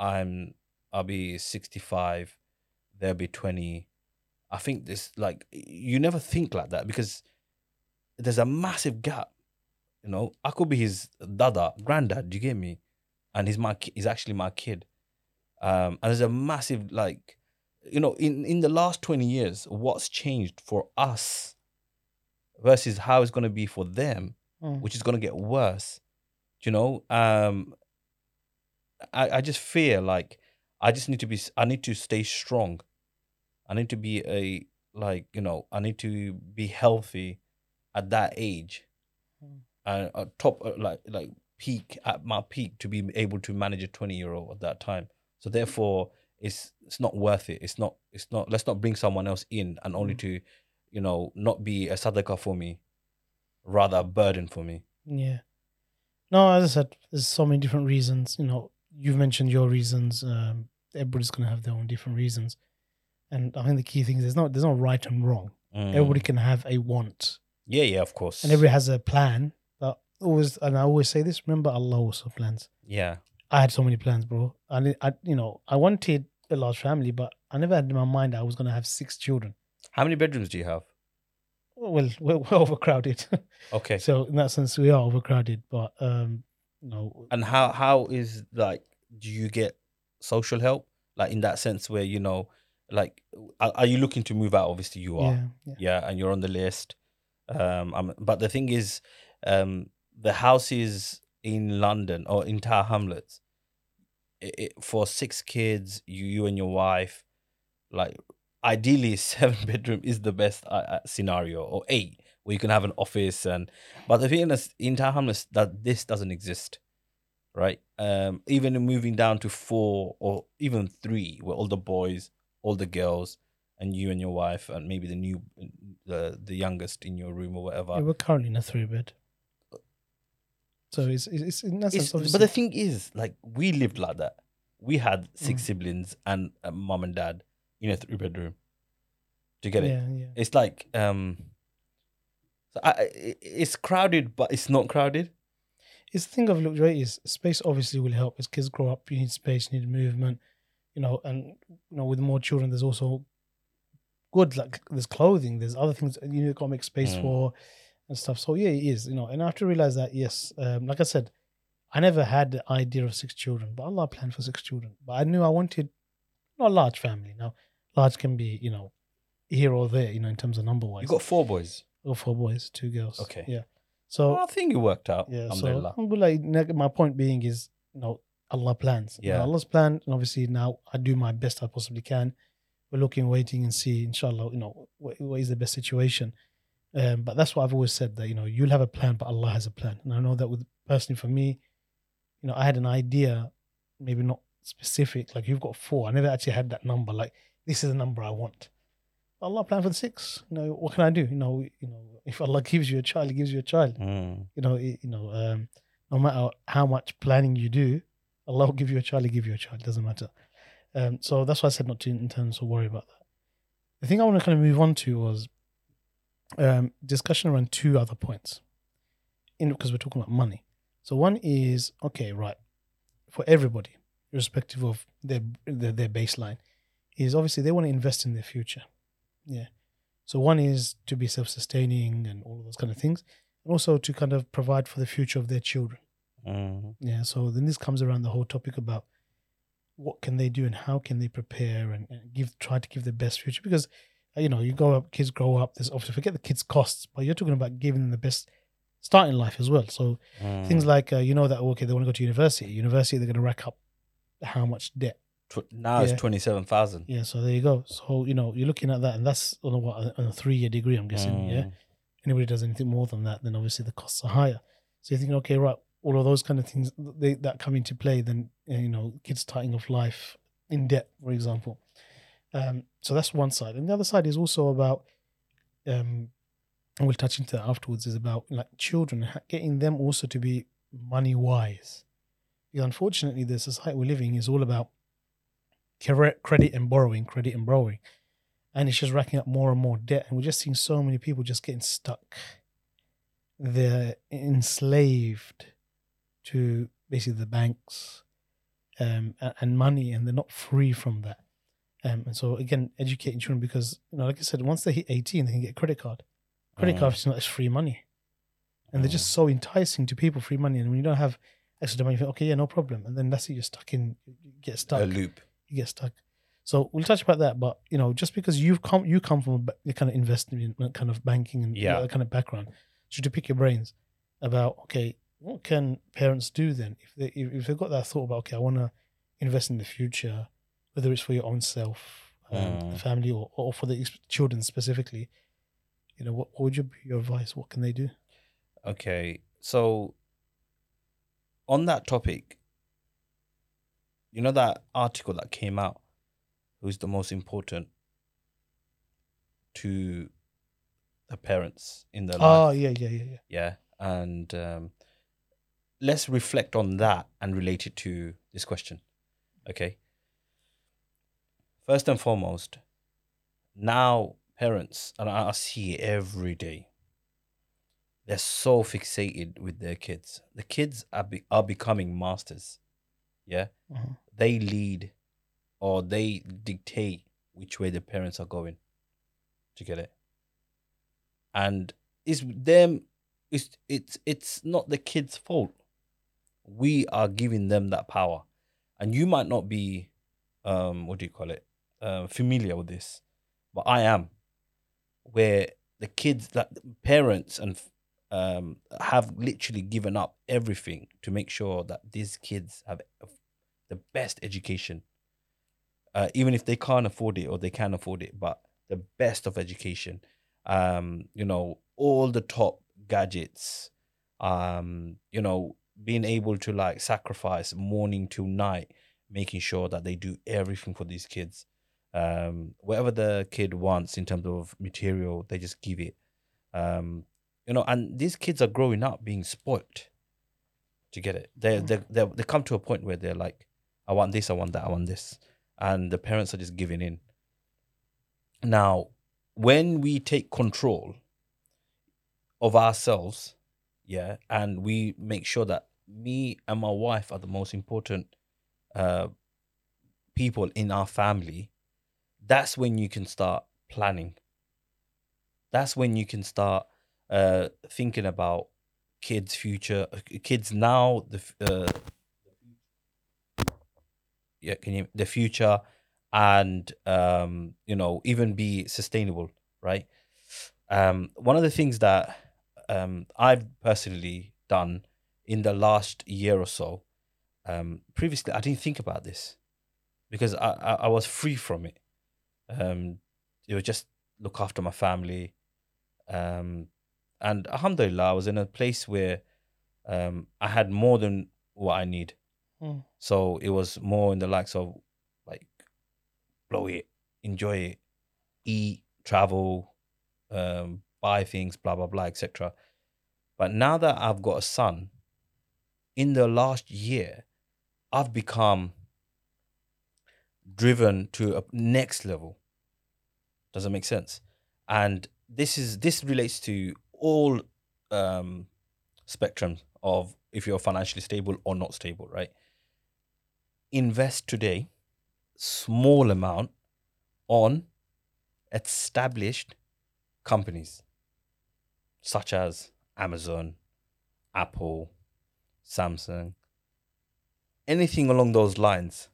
I'm, I'll be sixty five, they'll be twenty. I think this like you never think like that because there's a massive gap. You know, I could be his dada, granddad. Do you get me? And he's my he's actually my kid. Um, and there's a massive like, you know, in in the last twenty years, what's changed for us versus how it's gonna be for them, Mm. which is gonna get worse. You know? Um, I I just fear like I just need to be I need to stay strong. I need to be a like you know I need to be healthy at that age Mm. and uh, top uh, like like peak at my peak to be able to manage a 20 year old at that time so therefore it's it's not worth it it's not it's not let's not bring someone else in and only Mm. to you know not be a sadaqah for me rather a burden for me Yeah. No, as I said, there's so many different reasons. You know, you've mentioned your reasons. Um, everybody's gonna have their own different reasons, and I think the key thing is there's no there's no right and wrong. Everybody Mm. can have a want, yeah yeah of course and everybody has a plan. But always, and I always say this: remember, Allah also plans. yeah I had so many plans, bro. And I, you know, I wanted a large family, but I never had in my mind I was gonna have six children. how many bedrooms do you have Well, we're, we're overcrowded, okay so in that sense, we are overcrowded. But um, you know, and how how is like do you get social help like in that sense where you know like are, are you looking to move out? Obviously you are. Yeah, yeah. yeah and you're on the list. Um um, but the thing is um the houses in london or in tower hamlets it, it, for six kids you you and your wife like ideally seven bedroom is the best uh, uh, scenario or eight where you can have an office and but the thing is in Tower is that this doesn't exist right? Um even moving down to four or even three where all the boys all the girls and you and your wife and maybe the new the the youngest in your room or whatever Yeah, we're currently in a three bed. So it's it's, it's in that sense but the thing is like we lived like that we had six Mm. siblings and a mom and dad in a three bedroom do you get it yeah, yeah. it's like um so I, it's crowded but it's not crowded It's the thing of look right is space obviously will help as kids grow up. You need space, you need movement, you know, and you know with more children, there's also good like there's clothing, there's other things you need to make space Mm. for and stuff. So yeah, it is, you know, and I have to realize that yes, um, like I said, I never had the idea of six children, but Allah planned for six children. But I knew I wanted not a large family. Now, large can be you know here or there, you know, in terms of number wise. you got four boys I got four boys, two girls. Okay. yeah. So well, i think it worked out yeah, so alhamdulillah. neg- my point being is, you know, Allah plans. Yeah. Allah's plan, and obviously now I do my best I possibly can. We're looking, waiting, and see, inshallah, you know, what, what is the best situation. Um, but that's what I've always said that you know you'll have a plan, but Allah has a plan, and I know that with personally for me, you know, I had an idea, maybe not specific. Like you've got four, I never actually had that number. Like this is the number I want. Allah planned for the six. You know, what can I do? You know, you know, if Allah gives you a child, He gives you a child Mm. you know, it, you know, um, no matter how much planning you do, Allah will give you a child, He'll give you a child. Doesn't matter. Um, so that's why I said not to in terms of worry about that. The thing I want to kind of move on to was um, discussion around two other points, in because we're talking about money. So one is okay, right, for everybody, irrespective of their their, their baseline, is obviously they want to invest in their future. Yeah. So one is to be self-sustaining and all those kind of things and also to kind of provide for the future of their children. Mm. Yeah. So then this comes around the whole topic about what can they do and how can they prepare and, and give try to give the best future because uh, you know you grow up, kids grow up. There's obviously forget the kids' costs, but you're talking about giving them the best start in life as well. So things Mm. like uh, you know that okay they want to go to university. University they're going to rack up how much debt. Tw- now Yeah. it's 27,000 Yeah. So there you go. So you know you're looking at that, and that's on a what on a three year degree. I'm guessing. Yeah. Mm. anybody does anything more than that, then obviously the costs are higher. So you're thinking, okay, right, all of those kind of things they, that come into play, then uh, you know, kids starting off life in debt, for example. Um, so that's one side, and the other side is also about, um, and we'll touch into that afterwards. Is about like children getting them also to be money wise. Because unfortunately, the society we're living is all about credit and borrowing, credit and borrowing and it's just racking up more and more debt and we're just seeing so many people just getting stuck they're enslaved to basically the banks um, and money and they're not free from that. Um, and so again educating children because you know like i said once they hit 18 they can get a credit card. Credit Mm. card is not as free money. And they're just so enticing to people free money. And when you don't have extra money you think okay yeah no problem. And then that's it you're stuck in you get stuck. a loop. You get stuck. So we'll touch about that, but you know, just because you've come, you come from a kind of investment kind of banking and Yeah. that kind of background, so to pick your brains about okay, what can parents do then if they if, they've got that thought about okay, I want to invest in the future, whether it's for your own self, um, Mm. the family, or or for the children specifically, you know, what, what would your be your advice? What can they do? Okay, so on that topic, you know that article that came out, who's the most important to the parents in their Oh life? yeah, yeah, yeah, yeah. Yeah, and um, let's reflect on that and relate it to this question. Okay. First and foremost, now parents, and I see it every day, they're so fixated with their kids. The kids are be- are becoming masters. Yeah, Uh-huh. they lead, or they dictate which way the parents are going. To get it, and it's them. It's it's it's not the kids' fault. We are giving them that power, and you might not be, um, what do you call it, uh, familiar with this, but I am. Where the kids, that parents and um, have literally given up everything to make sure that these kids have the best education. uh, even if they can't afford it or they can't afford it, but the best of education. Um, you know, all the top gadgets. Um, you know, being able to like sacrifice morning to night, making sure that they do everything for these kids. Um, whatever the kid wants in terms of material, they just give it. Um, you know, and these kids are growing up being spoilt to get it. They Mm. they they they come to a point where they're like, I want this, I want that, I want this, and the parents are just giving in. Now, when we take control of ourselves, yeah, and we make sure that me and my wife are the most important uh, people in our family, that's when you can start planning. That's when you can start uh, thinking about kids' future, uh, kids now, the uh, yeah, can you the future, and um, you know even be sustainable, right? Um, one of the things that um, I've personally done in the last year or so, um, previously I didn't think about this because I, I, I was free from it. Um, it was just look after my family, um, and Alhamdulillah, I was in a place where um, I had more than what I need. Mm. So it was more in the likes of like blow it, enjoy it, eat, travel, um, buy things, blah blah blah, etc. But now that I've got a son, in the last year, I've become driven to a next level. Does that make sense? And this is this relates to all um spectrums of if you're financially stable or not stable, right? Invest today, small amount on established companies such as Amazon, Apple, Samsung, anything along those lines.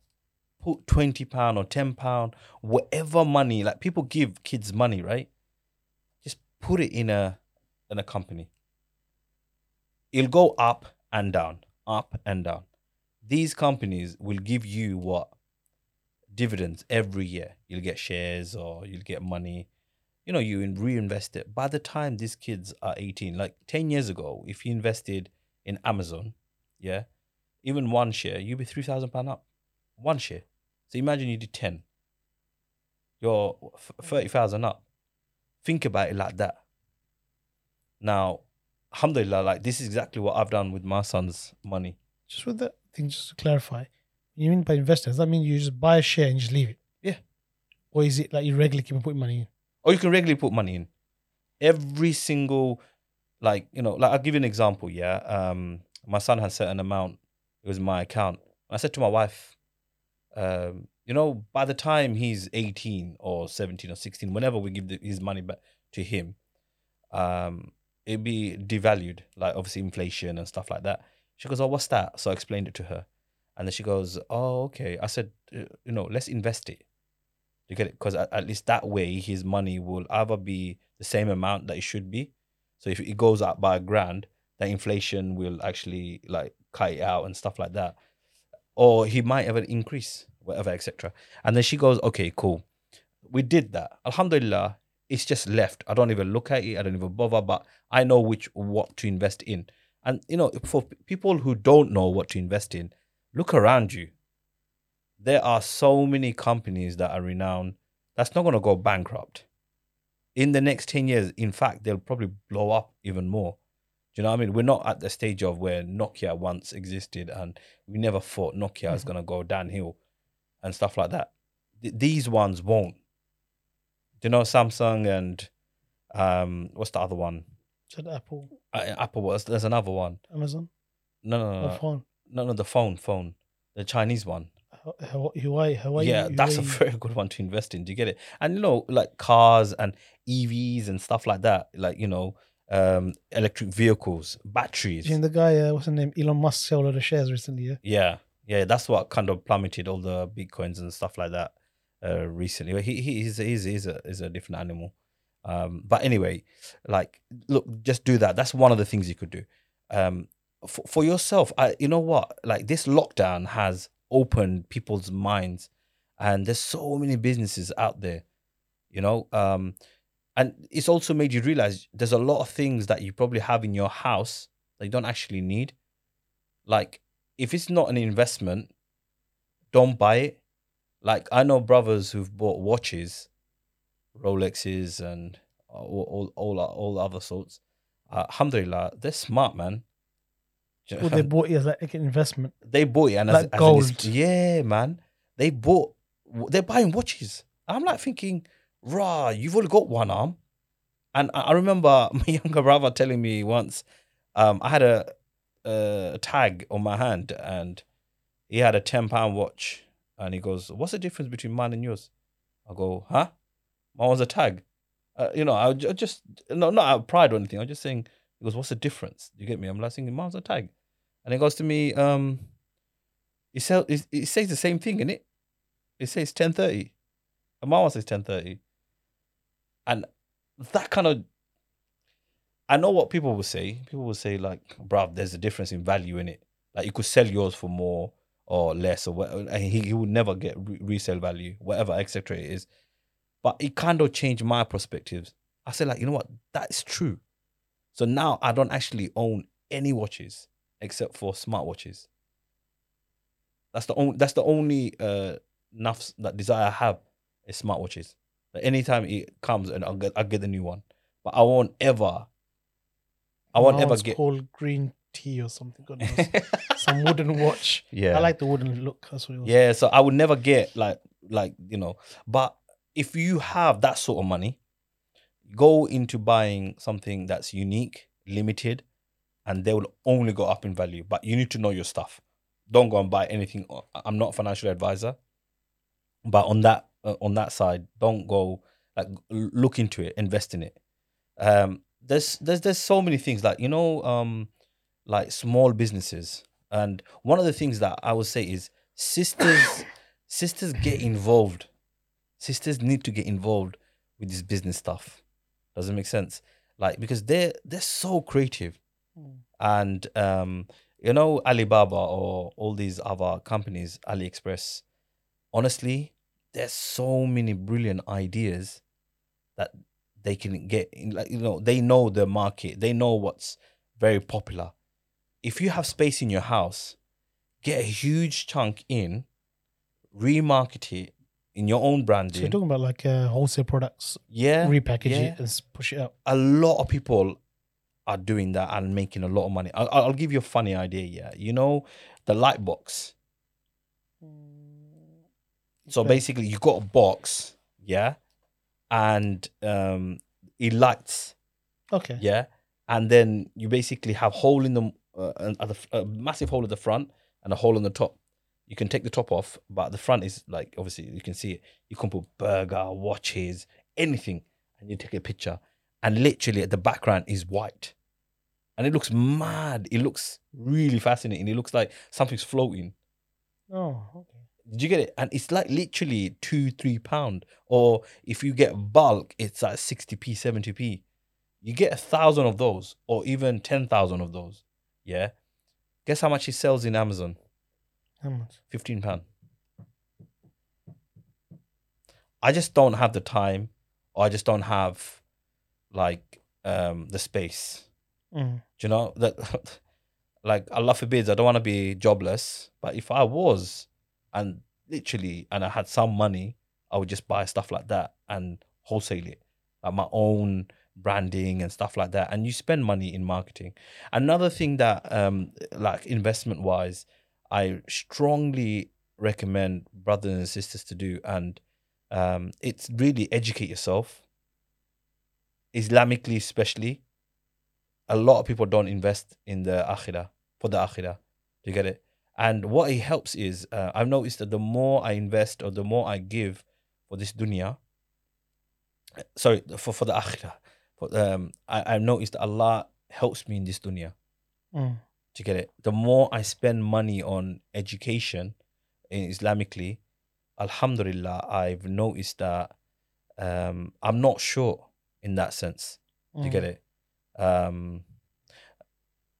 Put twenty pound or ten pound, whatever money. Like people give kids money, right? Just put it in a in a company. It'll go up and down, up and down. These companies will give you what dividends every year. You'll get shares or you'll get money. You know, you reinvest it. By the time these kids are 18, like 10 years ago, if you invested in Amazon, yeah, even one share, you'd be £3,000 up. One share. So imagine you did 10. You're f- 30,000 up. Think about it like that. Now, alhamdulillah, like this is exactly what I've done with my son's money. Just with that thing, just to clarify, you mean by investors? Does that mean you just buy a share and just leave it? Yeah. Or is it like you regularly keep putting money in? or you can regularly put money in every single like you know like i'll give you an example yeah um my son has a certain amount it was my account i said to my wife um you know by the time he's 18 or 17 or 16 whenever we give the, his money back to him um it'd be devalued like obviously inflation and stuff like that she goes oh what's that so i explained it to her and then she goes oh okay i said "Uh, you know let's invest it you get it? Because at, at least that way his money will either be the same amount that it should be. So if it goes up by a grand, the inflation will actually like cut it out and stuff like that. Or he might have an increase, whatever, etc. And then she goes, Okay, cool. We did that. Alhamdulillah, it's just left. I don't even look at it, I don't even bother, but I know which what to invest in. And you know, for people who don't know what to invest in, look around you there are so many companies that are renowned that's not going to go bankrupt in the next 10 years in fact they'll probably blow up even more do you know what i mean we're not at the stage of where nokia once existed and we never thought nokia is Mhm. going to go downhill and stuff like that Th- these ones won't do you know samsung and um what's the other one Said Apple, uh, apple was there's another one Amazon, no no no no, phone. no, no the phone phone the chinese one Hu- Hu- Huawei, Huawei. yeah, that's a very good one to invest in. Do you get it? And you know, like cars and EVs and stuff like that, like you know, um, electric vehicles, batteries. You know the guy, uh, what's his name? Elon Musk sold all the shares recently. Yeah. Yeah, yeah, that's what kind of plummeted all the bitcoins and stuff like that uh, recently. He he he's he's he's a is a different animal. Um, but anyway, like look, just do that. That's one of the things you could do. Um, for, for yourself, I you know what? Like this lockdown has opened people's minds and there's so many businesses out there, you know. Um, and it's also made you realize there's a lot of things that you probably have in your house that you don't actually need. Like, if it's not an investment, don't buy it. Like, I know brothers who've bought watches, Rolexes, and all all all, all other sorts. Uh, alhamdulillah, they're smart, man. Well, they bought it as like an investment. they bought it and as, Like as gold. ins- yeah, man. They bought. They're buying watches. I'm like thinking, rah, you've only got one arm. And I I remember my younger brother telling me once, um, I had a, a tag on my hand and he had a ten pound watch, and he goes, "What's the difference between mine and yours?" I go, "Huh? Mine was a tag." Uh, you know, I just no, not out of pride or anything. I'm just saying. He goes, "What's the difference?" You get me? I'm like thinking, "Mine's a tag," and he goes to me, um, he says it, it says the same thing in it. It says ten thirty. And my one says ten thirty. And that kind of I know what people will say. People will say like, bruv, there's a difference in value in it. Like you could sell yours for more or less or whatever. And he, he would never get re- resale value, whatever, etc. it is. But it kind of changed my perspectives. I said, like, you know what? That's true. So now I don't actually own any watches except for smartwatches. That's the only that's the only uh nafs that desire I have is smartwatches. Like anytime it comes and I'll get I'll get the new one. But I won't ever I won't ever get called green tea or something. God knows. Some wooden watch. Yeah. I like the wooden look. That's what it was. Yeah, so I would never get like like you know, but if you have that sort of money, go into buying something that's unique, limited, and they will only go up in value. But you need to know your stuff. Don't go and buy anything. I'm not a financial advisor, but on that uh, on that side, don't go like look into it, invest in it. Um, there's there's there's so many things like you know um like small businesses and one of the things that I would say is sisters sisters get involved. Sisters need to get involved with this business stuff. Does it make sense? Like because they're they're so creative. Mm. And um, you know, Alibaba or all these other companies, AliExpress, honestly, there's so many brilliant ideas that they can get in like you know, they know the market, they know what's very popular. If you have space in your house, get a huge chunk in, remarket it in your own So branding. you're talking about like uh, wholesale products, yeah. repackage yeah. it and s- push it out. a lot of people are doing that and making a lot of money. I'll, I'll give you a funny idea. Yeah, you know the light box. So Okay. basically, you got a box, yeah, and um, it lights, Okay. yeah, and then you basically have hole in the uh, at the f- a massive hole at the front and a hole on the top. You can take the top off, but the front is like obviously you can see it. You can put burger, watches, anything, and you take a picture. And literally at the background is white, and it looks mad. It looks really fascinating. It looks like something's floating. Oh, okay. Did you get it? And it's like literally two, three pound. Or if you get bulk, it's like 60p, 70p. You get a thousand of those, or even 10,000 of those. Yeah. Guess how much it sells in Amazon? How much? 15 pound. I just don't have the time, or I just don't have like um the space. Mm. Do you know that like Allah forbids I don't want to be jobless, but if I was and literally and I had some money, I would just buy stuff like that and wholesale it. Like my own branding and stuff like that. And you spend money in marketing. Another thing that um like investment wise, I strongly recommend brothers and sisters to do and um it's really educate yourself. Islamically especially a lot of people don't invest in the akhirah for the akhirah. You get it? And what it helps is uh, I've noticed that the more I invest or the more I give for this dunya, sorry, for, for the akhirah, for, um, I, I've noticed that Allah helps me in this dunya. Mm. To get it, the more I spend money on education in Islamically, Alhamdulillah, I've noticed that um, I'm not sure in that sense. Do you get Mm. it? Um,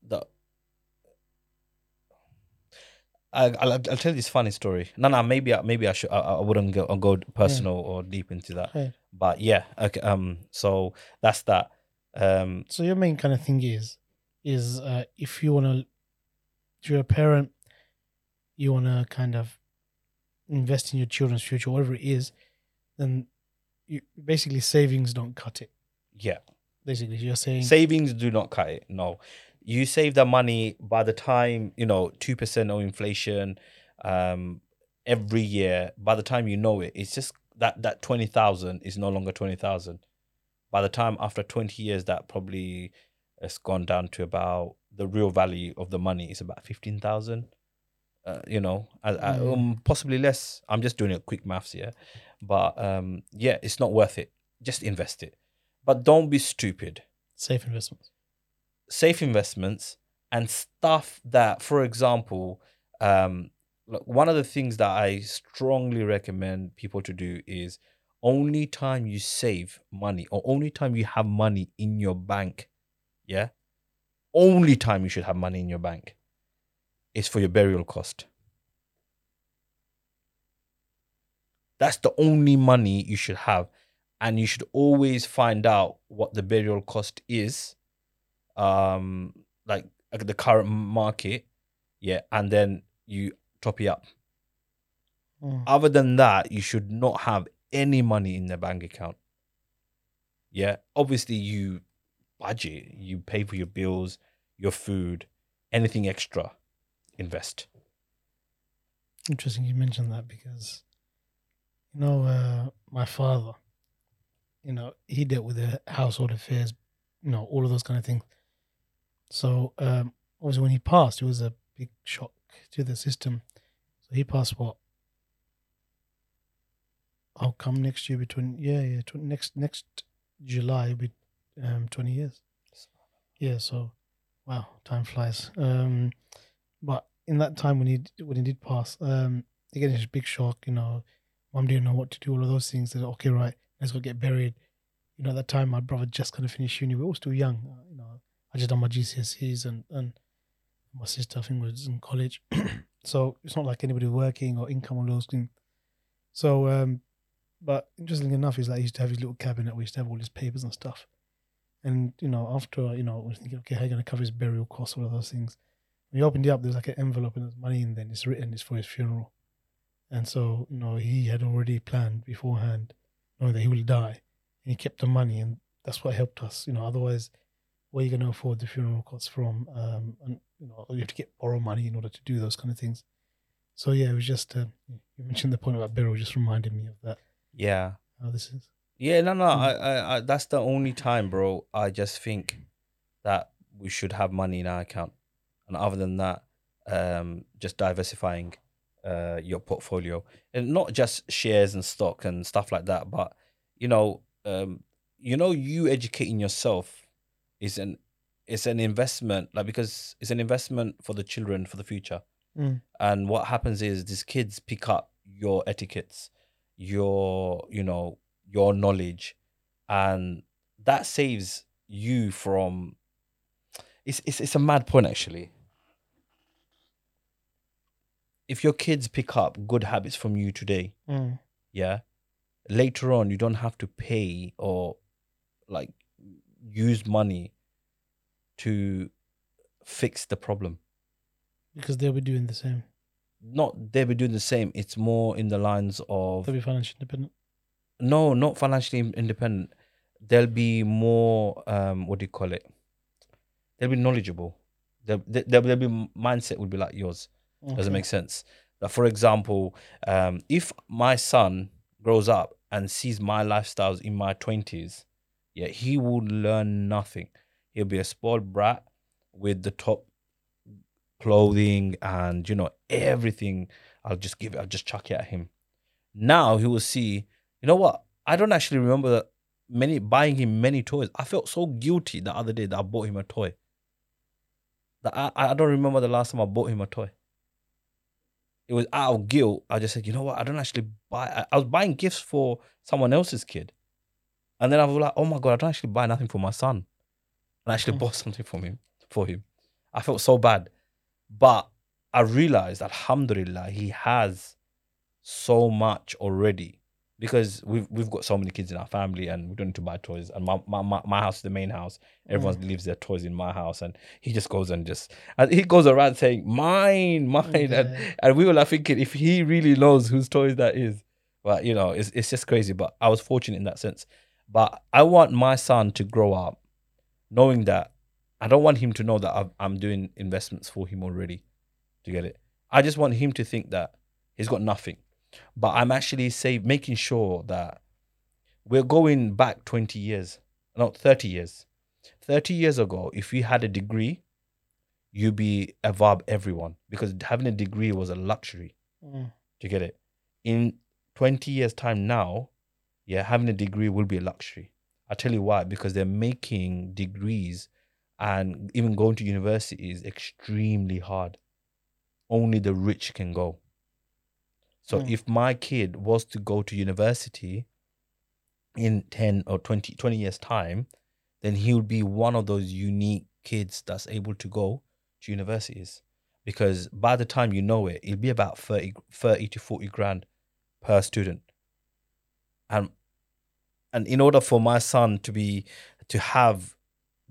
the I, I'll, I'll tell you this funny story. No, no, maybe I, maybe I should. I, I wouldn't go, go personal or deep into that. Right. But yeah, okay. Um, so that's that. Um, So your main kind of thing is, is uh, if you wanna, if you're a parent, you wanna kind of invest in your children's future, whatever it is, then you basically savings don't cut it. yeah. Basically, you're saying Savings do not cut it. No, you save that money by the time you know two percent of inflation, um, every year. By the time you know it, it's just that that twenty thousand is no longer twenty thousand. By the time after twenty years, that probably has gone down to about the real value of the money is about fifteen thousand. Uh, you know, I, I, Mm. um, possibly less. I'm just doing a quick maths here, but um, yeah, it's not worth it. Just invest it, but don't be stupid safe investments. Safe investments and stuff that for example um look, one of the things that i strongly recommend people to do is only time you save money or only time you have money in your bank yeah? Only time you should have money in your bank is for your burial cost. That's the only money you should have. And you should always find out what the burial cost is um like the current market yeah and then you top it up Mm. other than that you should not have any money in the bank account yeah obviously you budget you pay for your bills your food anything extra invest Interesting you mentioned that because, you know, uh, my father, you know, he dealt with the household affairs, you know, all of those kind of things. So, um, obviously, when he passed, it was a big shock to the system. So he passed what? I'll come next year between yeah yeah tw- next next July will be um twenty years. Yeah, so wow, time flies. Um, but in that time when he when he did pass, um, again it's a big shock. You know, mom didn't know what to do. All of those things. Said, okay, right, let's go get buried. You know, at that time my brother just kind of finished uni. We were all still young. You know, I just done my GCSEs and and my sister I think was in college. so it's not like anybody working or income or those things. So, um, but interestingly enough, is like he used to have his little cabinet where he used to have all his papers and stuff. And you know, after you know, we're thinking, okay, how are you to cover his burial costs, all of those things. When you opened it up, there's like an envelope and there's money in there, it's written it's for his funeral. And so, you know, he had already planned beforehand, knowing that he will die, and he kept the money, and that's what helped us. You know, otherwise, where are you going to afford the funeral costs from? Um, and you know, you have to get borrow money in order to do those kind of things. So yeah, it was just uh, you mentioned the point about burial, just reminded me of that. yeah How this is. Yeah, no, no. I, I, I, that's the only time, bro. I just think that we should have money in our account, and other than that, um, just diversifying uh your portfolio and not just shares and stock and stuff like that, but you know, um, you know, you educating yourself is an it's an investment, like because it's an investment for the children for the future. Mm. And what happens is these kids pick up your etiquettes, your you know your knowledge, and that saves you from. It's it's it's a mad point actually. If your kids pick up good habits from you today, Mm. yeah, later on you don't have to pay or like use money to fix the problem. Because they'll be doing the same. Not they'll be doing the same. It's more in the lines of They'll be financially independent. no, not financially independent. They'll be more um, what do you call it? They'll be knowledgeable. They'll, they- they'll, they'll be mindset would be like yours. Does it make sense? That for example, um, if my son grows up and sees my lifestyles in my twenties, yeah, he will learn nothing. He'll be a spoiled brat with the top clothing and you know everything. I'll just give it. I'll just chuck it at him. Now he will see. You know what? I don't actually remember many buying him many toys. I felt so guilty the other day that I bought him a toy. That I, I don't remember the last time I bought him a toy it was out of guilt. I just said, you know what? I don't actually buy. I, I was buying gifts for someone else's kid, and then I was like, oh my god, I don't actually buy nothing for my son. And I actually Mm. bought something for him. For him, I felt so bad, but I realized, that Alhamdulillah, he has so much already because we've we've got so many kids in our family and we don't need to buy toys. And my my, my, my house is the main house. Everyone leaves their toys in my house, and he just goes and just and he goes around saying mine, mine, and and we were like thinking if he really knows whose toys that is. But you know, it's it's just crazy. But I was fortunate in that sense. But I want my son to grow up knowing that I don't want him to know that I've, I'm doing investments for him already. To get it, I just want him to think that he's got nothing, but I'm actually save making sure that we're going back 20 years, not 30 years. 30 years ago, if you had a degree, you'd be above everyone because having a degree was a luxury Mm. to get it. In 20 years' time now, yeah, having a degree will be a luxury. I tell you why, because they're making degrees and even going to university is extremely hard. Only the rich can go. So Mm. if my kid was to go to university in 10 or 20, 20 years' time, then he would be one of those unique kids that's able to go to universities. Because by the time you know it, it'll be about 30, 30 to 40 grand per student. And and in order for my son to be to have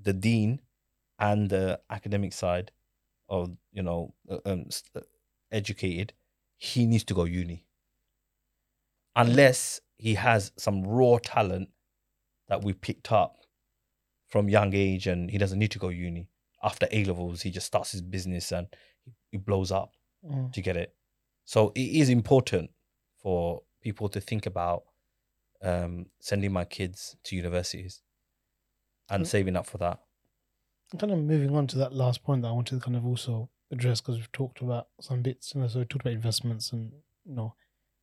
the deen and the academic side of you know uh, um, uh, educated he needs to go uni unless he has some raw talent that we picked up from young age and he doesn't need to go uni after a levels he just starts his business and he blows up Mm. to get it. So it is important for people to think about um, sending my kids to universities and saving up for that. kind of moving on to that last point that I wanted to kind of also address because we've talked about some bits, you know, so we talked about investments and, you know,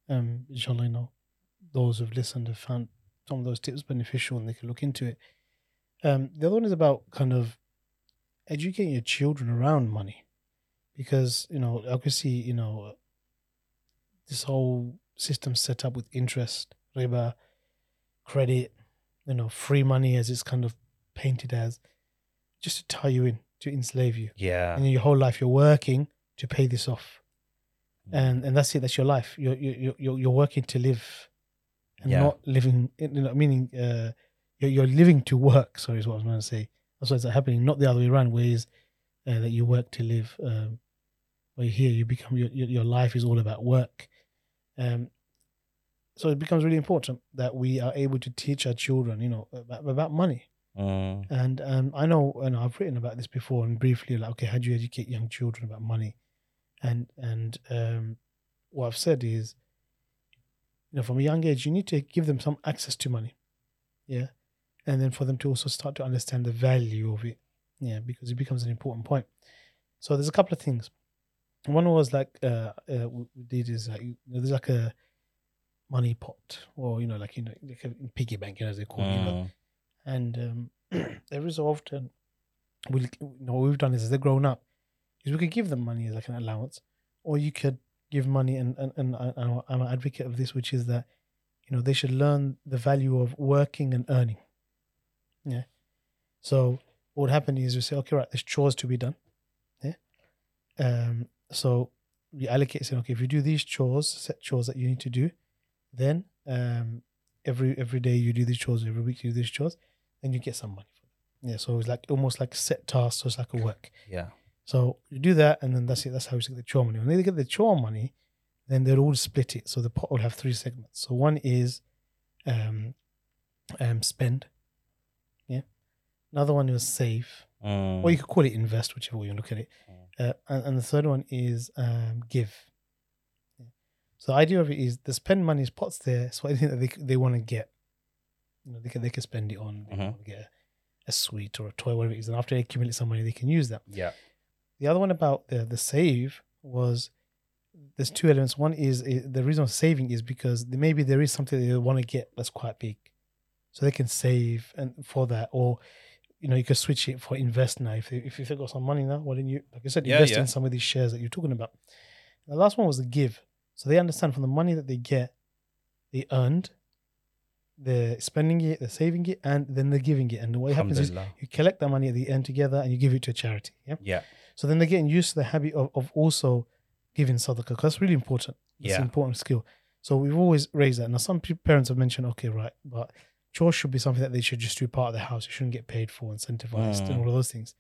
um, inshallah, you know, those who've listened have found some of those tips beneficial and they can look into it. Um, the other one is about kind of educating your children around money because, you know, obviously, you know, this whole system set up with interest, riba, credit, you know, free money as it's kind of painted as, just to tie you in, to enslave you. Yeah. And your whole life you're working to pay this off. Mm. And and that's it, that's your life. You're you're you're, you're working to live and Yeah. not living you know, meaning uh you're, you're living to work, sorry is what I was going to say. That's what's happening, not the other way around, where is uh, that you work to live. Um where here you become your, your your life is all about work. Um so it becomes really important that we are able to teach our children, you know, about, about money. Mm. And um, I know, and I've written about this before, and briefly, like, okay, how do you educate young children about money? And and um, what I've said is, you know, from a young age, you need to give them some access to money, yeah, and then for them to also start to understand the value of it, yeah, because it becomes an important point. So there's a couple of things. One was like, uh, uh we did is like, you know, there's like a money pot, or you know, like you know, like a piggy bank, you know, as they call it, you know, Mm. and um, every so often, we you know what we've done is as they're grown up, is we could give them money as like an allowance, or you could give money, and and, and I, I'm- I'm an advocate of this, which is that you know they should learn the value of working and earning. Yeah. So what would happen is we say, okay, right, there's chores to be done. Yeah. Um. So we allocate saying, okay, if you do these chores, set chores that you need to do, then um every every day you do these chores, every week you do these chores, then you get some money for it. Yeah, so it's like almost like set tasks, so it's like a work. Yeah. So you do that, and then that's it. That's how you get the chore money. When they get the chore money, then they'll all split it. So the pot will have three segments. So one is um, um, spend. Yeah. Another one is save, Mm. or you could call it invest, whichever way you look at it. Mm. Uh, and, and the third one is um, give. So the idea of it is the spend money is pots there. So anything that they they want to get, you know, they can they can spend it on. They Mhm. get a, a sweet or a toy, whatever it is, and after they accumulate some money, they can use that. Yeah. The other one about the the save was there's two elements. One is uh, the reason of saving is because maybe there is something they want to get that's quite big, so they can save and for that, or you know you can switch it for invest now. If they, if you've got some money now, why don't you like I said Yeah, invest yeah. in some of these shares that you're talking about? The last one was the give, so they understand from the money that they get, they earned, they're spending it, they're saving it, and then they're giving it. And what happens is you collect that money at the end together and you give it to a charity. Yeah. Yeah. So then they're getting used to the habit of, of also giving sadaqah because That's really important. It's Yeah. an important skill. So we've always raised that. Now some parents have mentioned, okay, right, but chores should be something that they should just do part of the house. You shouldn't get paid for, incentivized, and Mm. all of those things.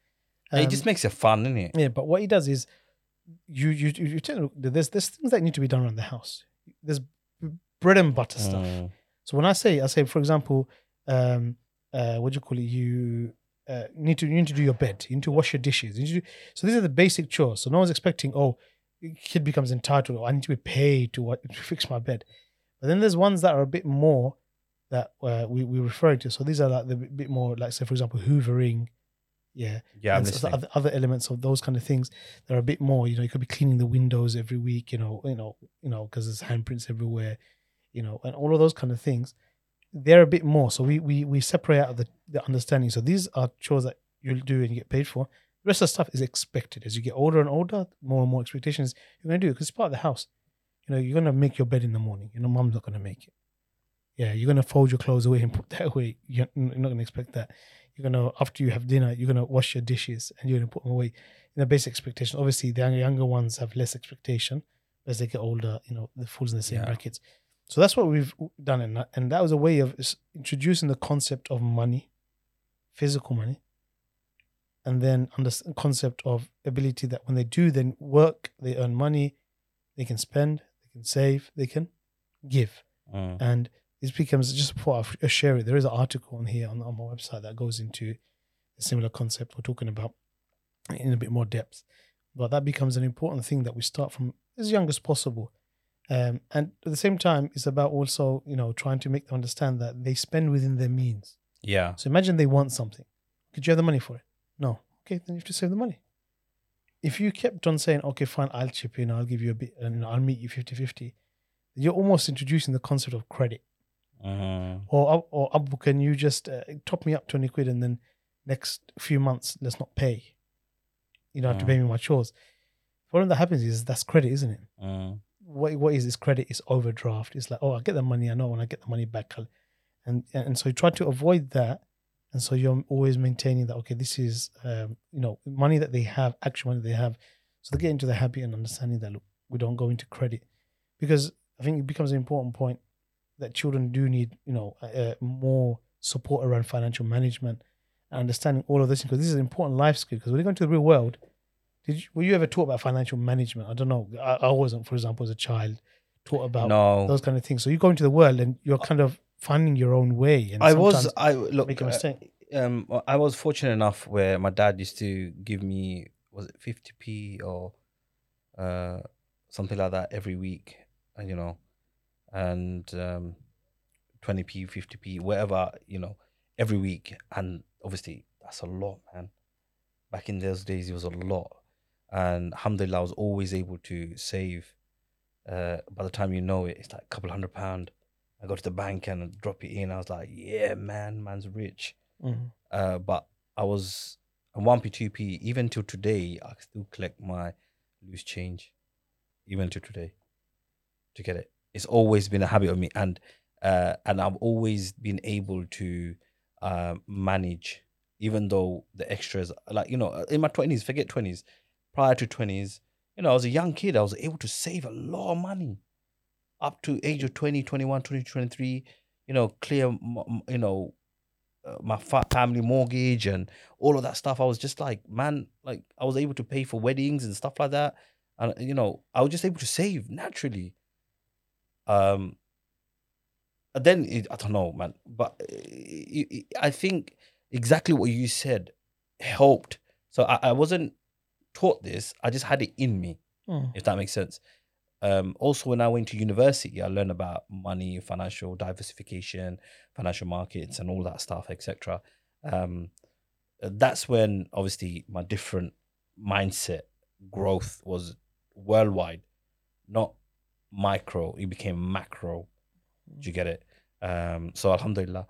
it Um, just makes it fun, isn't it? yeah, but what he does is, you you you, you tell there's there's things that need to be done around the house. There's bread and butter stuff. Mm. So when I say, I say, for example, um, uh, what do you call it? You uh, need to you need to do your bed. You need to wash your dishes. You need to do, so these are the basic chores. So no one's expecting, oh, kid becomes entitled. Or I need to be paid to, to fix my bed. But then there's ones that are a bit more that uh, we we referring to. So these are like the bit more like, say, for example, hoovering. Yeah, Yeah, and so other, other elements of those kind of things that are a bit more. You know, you could be cleaning the windows every week. You know, you know, you know, because there's handprints everywhere. You know, and all of those kind of things. They're a bit more. So we we we separate out the, the understanding. So these are chores that you'll do and you get paid for. The rest of the stuff is expected. As you get older and older, more and more expectations you're going to do because it's part of the house. You know, you're going to make your bed in the morning. You know, mom's not going to make it. Yeah, you're going to fold your clothes away and put that away. You're you're not going to expect that. You're going to, after you have dinner, you're going to wash your dishes and you're going to put them away. You know, basic expectation. Obviously, the younger- ones have less expectation as they get older. You know, the fools in the same Yeah. brackets. So that's what we've done, and that, and that was a way of introducing the concept of money, physical money, and then under the concept of ability that when they do then work, they earn money, they can spend, they can save, they can give, Mm. and this becomes just before I share it. There is an article on here on, on my website that goes into a similar concept we're talking about in a bit more depth, but that becomes an important thing that we start from as young as possible. Um, and at the same time, it's about also, you know, trying to make them understand that they spend within their means. Yeah. So imagine they want something. Could you have the money for it? No. Okay, then you have to save the money. If you kept on saying, okay, fine, I'll chip in, I'll give you a bit, and I'll meet you 50 50, you're almost introducing the concept of credit. Mhm. Or, or Abu, can you just uh, top me up 20 quid and then next few months, let's not pay? You don't have to pay me my chores. Problem that happens is that's credit, isn't it? Mm. what what is this credit is overdraft it's like oh i get the money i know when i get the money back I'll, and and so you try to avoid that and so you're always maintaining that okay this is um, you know money that they have actual money they have so they get into the habit and understanding that look we don't go into credit because i think it becomes an important point that children do need you know uh, more support around financial management and understanding all of this because this is an important life skill because when you go into the real world did you, were you ever taught about financial management? I don't know. I, I wasn't, for example, as a child, taught about No. those kind of things. So you go into the world and you're kind of finding your own way. And I was I look make a uh, um I was fortunate enough where my dad used to give me was it 50p or uh something like that every week and you know and um 20p 50p whatever you know every week and obviously that's a lot man back in those days it was a lot and alhamdulillah I was always able to save uh by the time you know it it's like a couple hundred pound I go to the bank and drop it in I was like yeah man man's rich Mhm. uh, but I was on one p two p even till today. I still collect my loose change, even till today, to get it. It's always been a habit of me, and uh, and I've always been able to uh, manage, even though the extras, like you know, in my twenties, forget twenties, prior to twenties, you know, I was a young kid. I was able to save a lot of money, up to age of 20, 21, 22, 23, You know, clear, you know, uh, my family mortgage and all of that stuff. I was just like, man, like I was able to pay for weddings and stuff like that, and you know, I was just able to save naturally. Um, and then it, I don't know, man, but uh, it, it- I think exactly what you said helped. So I, I wasn't taught this; I just had it in me Mm. if that makes sense. Um, also, when I went to university, I learned about money, financial diversification, financial markets, and all that stuff, etc. Um, that's when obviously my different mindset growth was worldwide, not micro. It became macro. Do you get it? Um, so Alhamdulillah.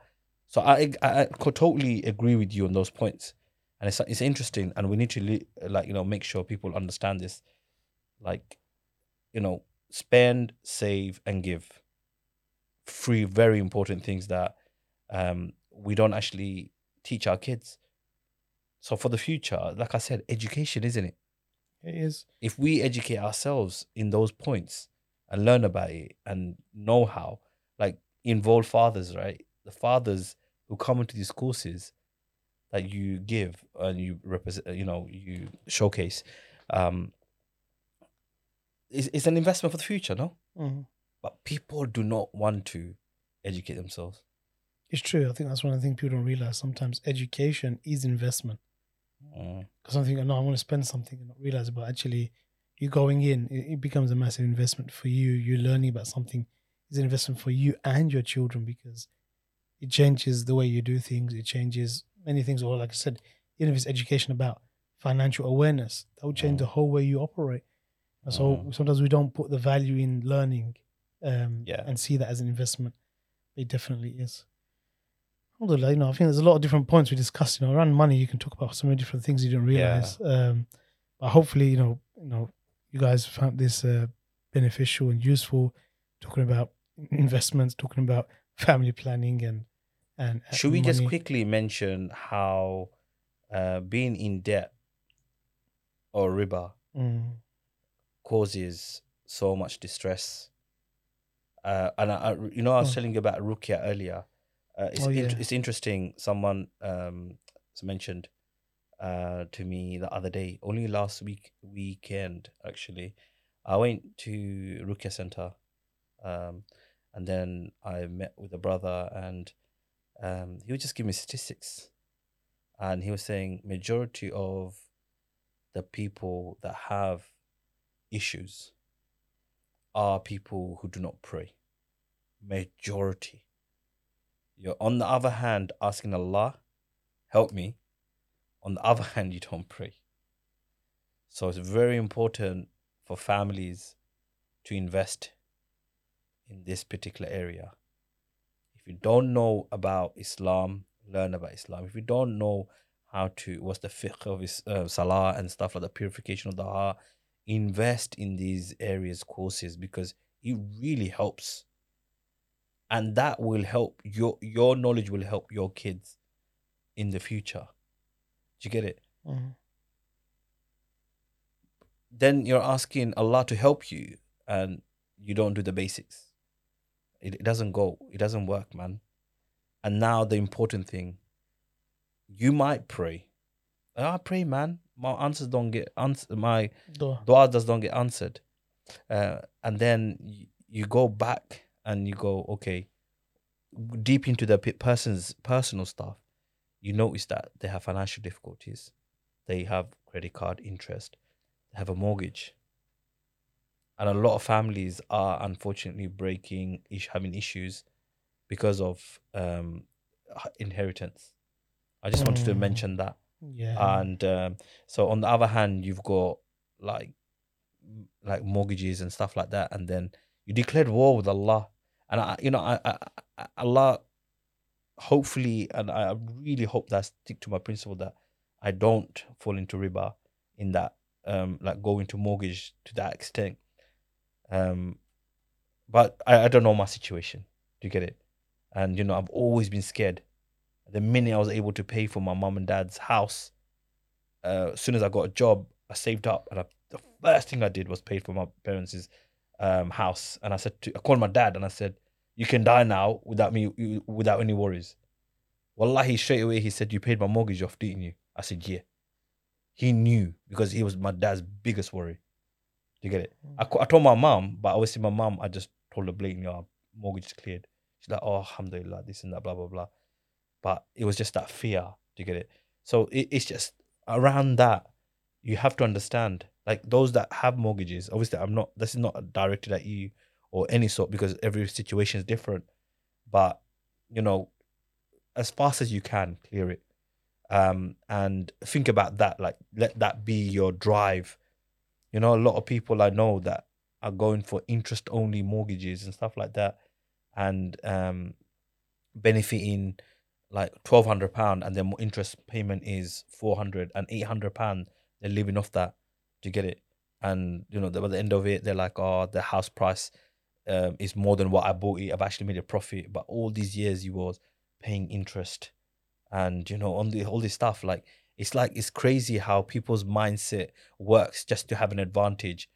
So I, I I could totally agree with you on those points, and it's it's interesting, and we need to li- like you know make sure people understand this, like, you know, spend, save, and give. Three very important things that um, we don't actually teach our kids. So for the future, like I said, education, isn't it? It is. if we educate ourselves in those points and learn about it and know how, like involve fathers, right? The fathers who come into these courses that you give and you represent, you know, you showcase, um, is it's an investment for the future, no? Mhm. But people do not want to educate themselves. It's true. I think that's one of the things people don't realize. Sometimes education is investment. Mm. Because I'm thinking, no, I want to spend something and not realize, but actually, you going in, it, becomes a massive investment for you. You're learning about something is an investment for you and your children because it changes the way you do things. It changes many things. Or like I said, even if it's education about financial awareness, that will change Mm. the whole way you operate. And so Mm. sometimes we don't put the value in learning um, Yeah. and see that as an investment. It definitely is. Alhamdulillah, you know, I think there's a lot of different points we discussed. You know, around money, you can talk about so many different things you didn't Yeah. realize. Um, but hopefully, you know, you know, you guys found this uh, beneficial and useful. Talking about investments, talking about family planning, and and and Should we just quickly mention how uh, being in debt or riba Mm, causes so much distress? Uh, and I, I, you know, I was Oh. telling you about Ruqyah earlier. Uh, it's, Oh, yeah. it's interesting. Someone um, mentioned uh, to me the other day, only last week weekend actually. I went to Ruqyah Center, um, and then I met with a brother, and um, he would just give me statistics, and he was saying majority of the people that have issues are people who do not pray. Majority. You're on the other hand asking Allah, help me. On the other hand, you don't pray. So it's very important for families to invest in this particular area. If you don't know about Islam, learn about Islam. If you don't know how to, what's the fiqh of uh, salah and stuff like the purification of the heart, invest in these areas courses because it really helps and that will help your your knowledge will help your kids in the future do you get it? Mm, then you're asking allah to help you and you don't do the basics. It, it doesn't go it doesn't work man. And now the important thing you might pray. I pray man. My answers don't get answered my dua. dua does don't get answered. Uh, and then you, you go back and you go okay deep into the pe- person's personal stuff you notice that they have financial difficulties they have credit card interest they have a mortgage and a lot of families are unfortunately breaking ish having issues because of um inheritance i just wanted to Mm. mention that Yeah. and um, so on the other hand you've got like like mortgages and stuff like that and then you declared war with allah and i you know I, I allah hopefully and i really hope that I stick to my principle that i don't fall into riba in that um like go into mortgage to that extent. Um but i, I don't know my situation. Do you get it? And you know i've always been scared. The minute i was able to pay for my mom and dad's house uh, as soon as I got a job, I saved up, and I, the first thing I did was pay for my parents' um, house. And I said, to, I called my dad, and I said, "You can die now without me, without any worries." Wallahi, straight away he said, "You paid my mortgage off, didn't you?" I said, "Yeah." He knew because he was my dad's biggest worry. Do you get it? I, I told my mom, but obviously my mom, I just told her blatantly, "Oh, mortgage is cleared." She's like, "Oh, alhamdulillah, this and that, blah blah blah." But it was just that fear. Do you get it? So it, it's just around that you have to understand like those that have mortgages obviously i'm not this is not directed at you or any sort because every situation is different. But you know as fast as you can clear it. Um and think about that like let that be your drive. You know a lot of people i know that are going for interest only mortgages and stuff like that and um benefiting like twelve hundred pound and their interest payment is four hundred and eight hundred pound. They're living off that. To get it, and you know by the end of it, they're like, oh, the house price um, is more than what I bought it. I've actually made a profit, but all these years you was paying interest, and you know on the all this stuff like It's like it's crazy how people's mindset works just to have an advantage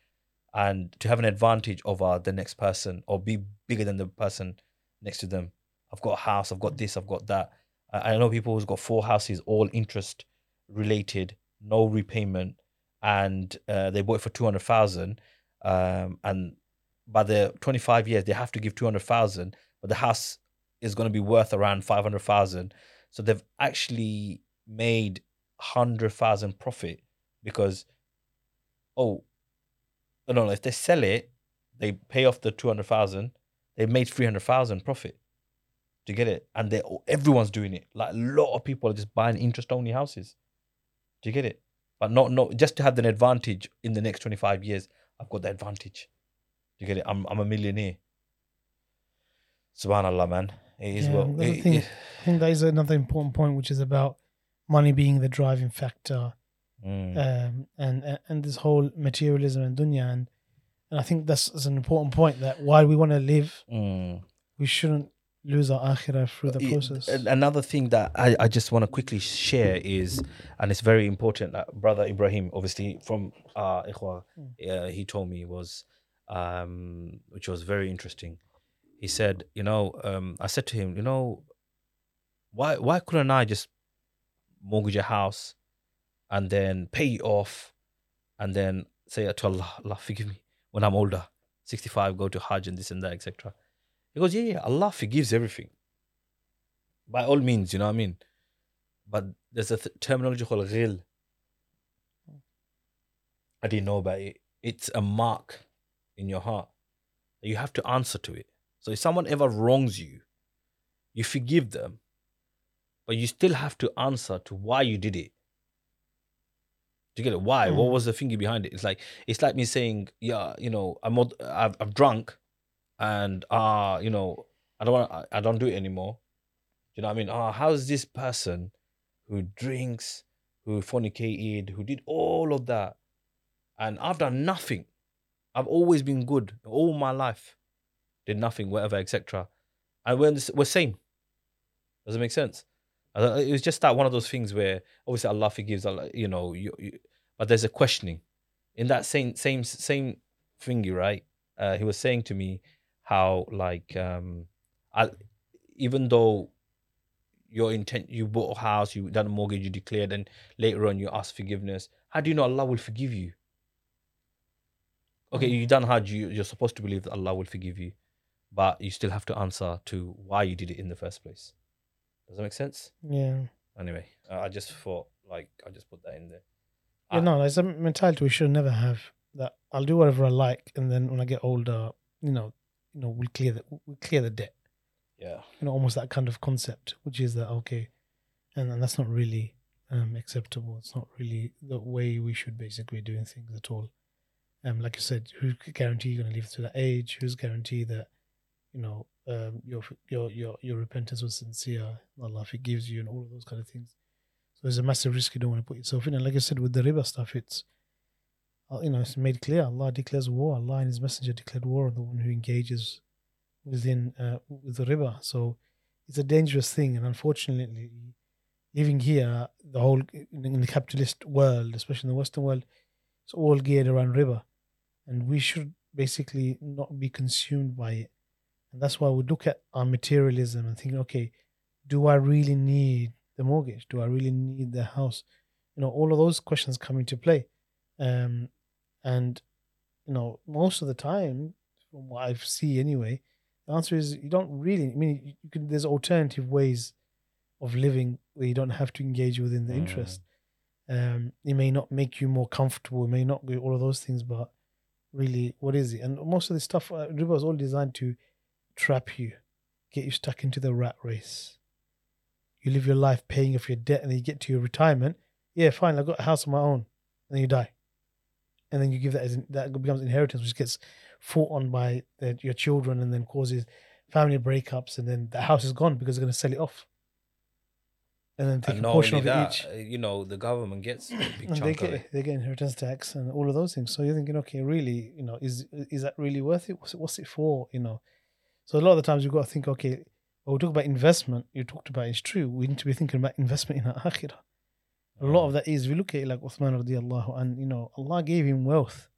and to have an advantage over the next person or be bigger than the person next to them. I've got a house, I've got this, I've got that. I I know people who's got four houses, all interest related, no repayment, and uh, they bought it for two hundred thousand. Um, and by the twenty five years, they have to give two hundred thousand, but the house is going to be worth around five hundred thousand. So they've actually made hundred thousand profit because, oh, no, no, if they sell it, they pay off the two hundred thousand. They made three hundred thousand profit to get it, and they everyone's doing it. Like a lot of people are just buying interest only houses. Do you get it? But not not just to have an advantage in the next twenty five years. I've got the advantage. Do you get it? I'm I'm a millionaire. Subhanallah, man. It is Yeah, the it- thing. it- I think that is another important point, which is about money being the driving factor, Mm. um, and and- this whole materialism and dunya, and and I think that's, that's an important point that while we want to live, Mm. we shouldn't lose our akhirah through the process. an- Another thing that I, I just want to quickly share is, and it's very important that brother Ibrahim, obviously from uh, Ikhwa, uh, he told me was, um, which was very interesting. He said, you know, um, I said to him, you know, why why couldn't I just mortgage a house and then pay it off and then say to Allah, Allah forgive me when I'm older, 65, go to Hajj and this and that, etc. He goes, yeah, yeah, Allah forgives everything. By all means, you know what I mean? But there's a th- terminology called ghil. I didn't know about it. It's a mark in your heart. You have to answer to it. So if someone ever wrongs you, you forgive them, but you still have to answer to why you did it. Do you get it? Why? What Mm. was the thinking behind it? It's like it's like me saying, yeah, you know, I'm I've, I've drunk, and ah, you know, I don't want, I, I don't do it anymore. Do you know what I mean? Ah, how's this person who drinks, who fornicated, who did all of that, and I've done nothing. I've always been good all my life, did nothing, whatever, etc. And we're, we're same. Does it make sense? It was just that one of those things where obviously Allah forgives, you know, you, you, but there's a questioning. In that same same same thingy, right? Uh, he was saying to me how like um, I, even though your intent, you bought a house, you done a mortgage, you declared, and later on you ask forgiveness. How do you know Allah will forgive you? Okay, you done Hajj, you, you're supposed to believe that Allah will forgive you, but you still have to answer to why you did it in the first place. Does that make sense? yeah. Anyway, uh, I just thought like I just put that in there. Yeah, Ah. no, it's a mentality we should never have. That I'll do whatever I like, and then when I get older, you know, you know, we'll clear the we'll clear the debt. Yeah. You know, almost that kind of concept, which is that okay, and, and that's not really um, acceptable. It's not really the way we should basically be doing things at all. Um, like you said, who's guarantee you're going to live to that age? Who's guarantee that you know um, your your your your repentance was sincere? Allah forgives you, and all of those kind of things. So there's a massive risk you don't want to put yourself in. And like I said, with the riba stuff, it's uh, you know it's made clear. Allah declares war. Allah and His Messenger declared war on the one who engages within uh, with the riba. So it's a dangerous thing, and unfortunately, living here, the whole in the capitalist world, especially in the Western world, it's all geared around riba, and we should basically not be consumed by it. And that's why we look at our materialism and think, okay, do I really need the mortgage? Do I really need the house? You know, all of those questions come into play. Um, and, you know, most of the time, from what I see anyway, the answer is you don't really, I mean, you- can, there's alternative ways of living where you don't have to engage within the Mm. interest. Um, it may not make you more comfortable, it may not be all of those things, but really, what is it? And most of the stuff, uh, is all designed to trap you, get you stuck into the rat race. You live your life paying off your debt, and then you get to your retirement. Yeah, fine, I've got a house of my own, and then you die, and then you give that as that becomes inheritance, which gets fought on by the, your children, and then causes family breakups, and then the house is gone because they're going to sell it off, and then take And a not portion only of that, each. uh, you know, the government gets a big And chunk they of it. they get inheritance tax and all of those things. So you're thinking, okay, really, you know, is is that really worth it? What's it, what's it for? You know, so a lot of the times you've got to think, okay, when we talk about investment, you talked about it's true. We need to be thinking about investment in our akhirah. A lot of that is, we look at it like Uthman radiallahu and you know, Allah gave him wealth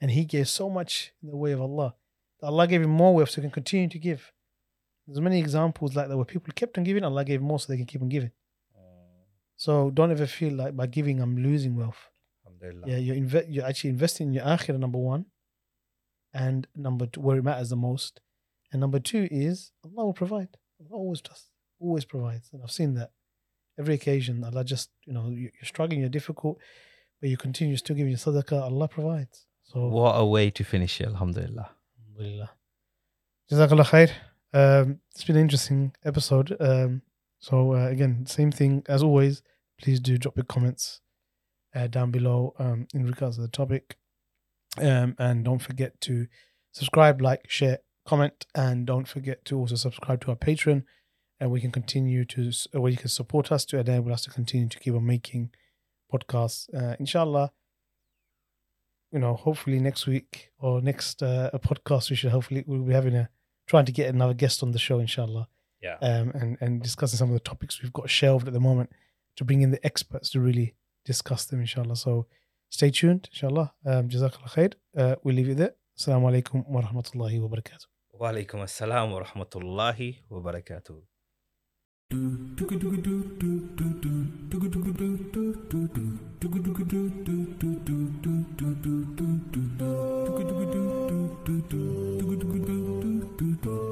and he gave so much in the way of Allah. that Allah gave him more wealth so he can continue to give. There's many examples like that where people kept on giving, Allah gave more so they can keep on giving. So don't ever feel like by giving I'm losing wealth. Alhamdulillah. Yeah, you're inve- you're actually investing in your akhirah, number one. And number two, where it matters the most. And number two is Allah will provide. Allah always does, always provides. And I've seen that every occasion. Allah just, you know, you- you're struggling, you're difficult, but you continue still giving your sadaqah, Allah provides. So, What a way to finish it, Alhamdulillah. Alhamdulillah. Jazakallah khair. Um, it's been an interesting episode. Um, so uh, again, same thing as always. Please do drop your comments uh, down below um, in regards to the topic, um, and don't forget to subscribe, like, share, comment, and don't forget to also subscribe to our Patreon, and we can continue to where you can support us to enable us to continue to keep on making podcasts. Uh, inshallah, you know, hopefully next week or next uh, a podcast, we should hopefully we'll be having a trying to get another guest on the show, inshallah, yeah, um, and and discussing some of the topics we've got shelved at the moment to bring in the experts to really discuss them, inshallah. So stay tuned, inshallah. Um, Jazakallah khair. Uh, we leave you there. Assalamu alaikum wa rahmatullahi wa barakatuh. Wa alaikum assalam wa rahmatullahi wa barakatuh. do do do do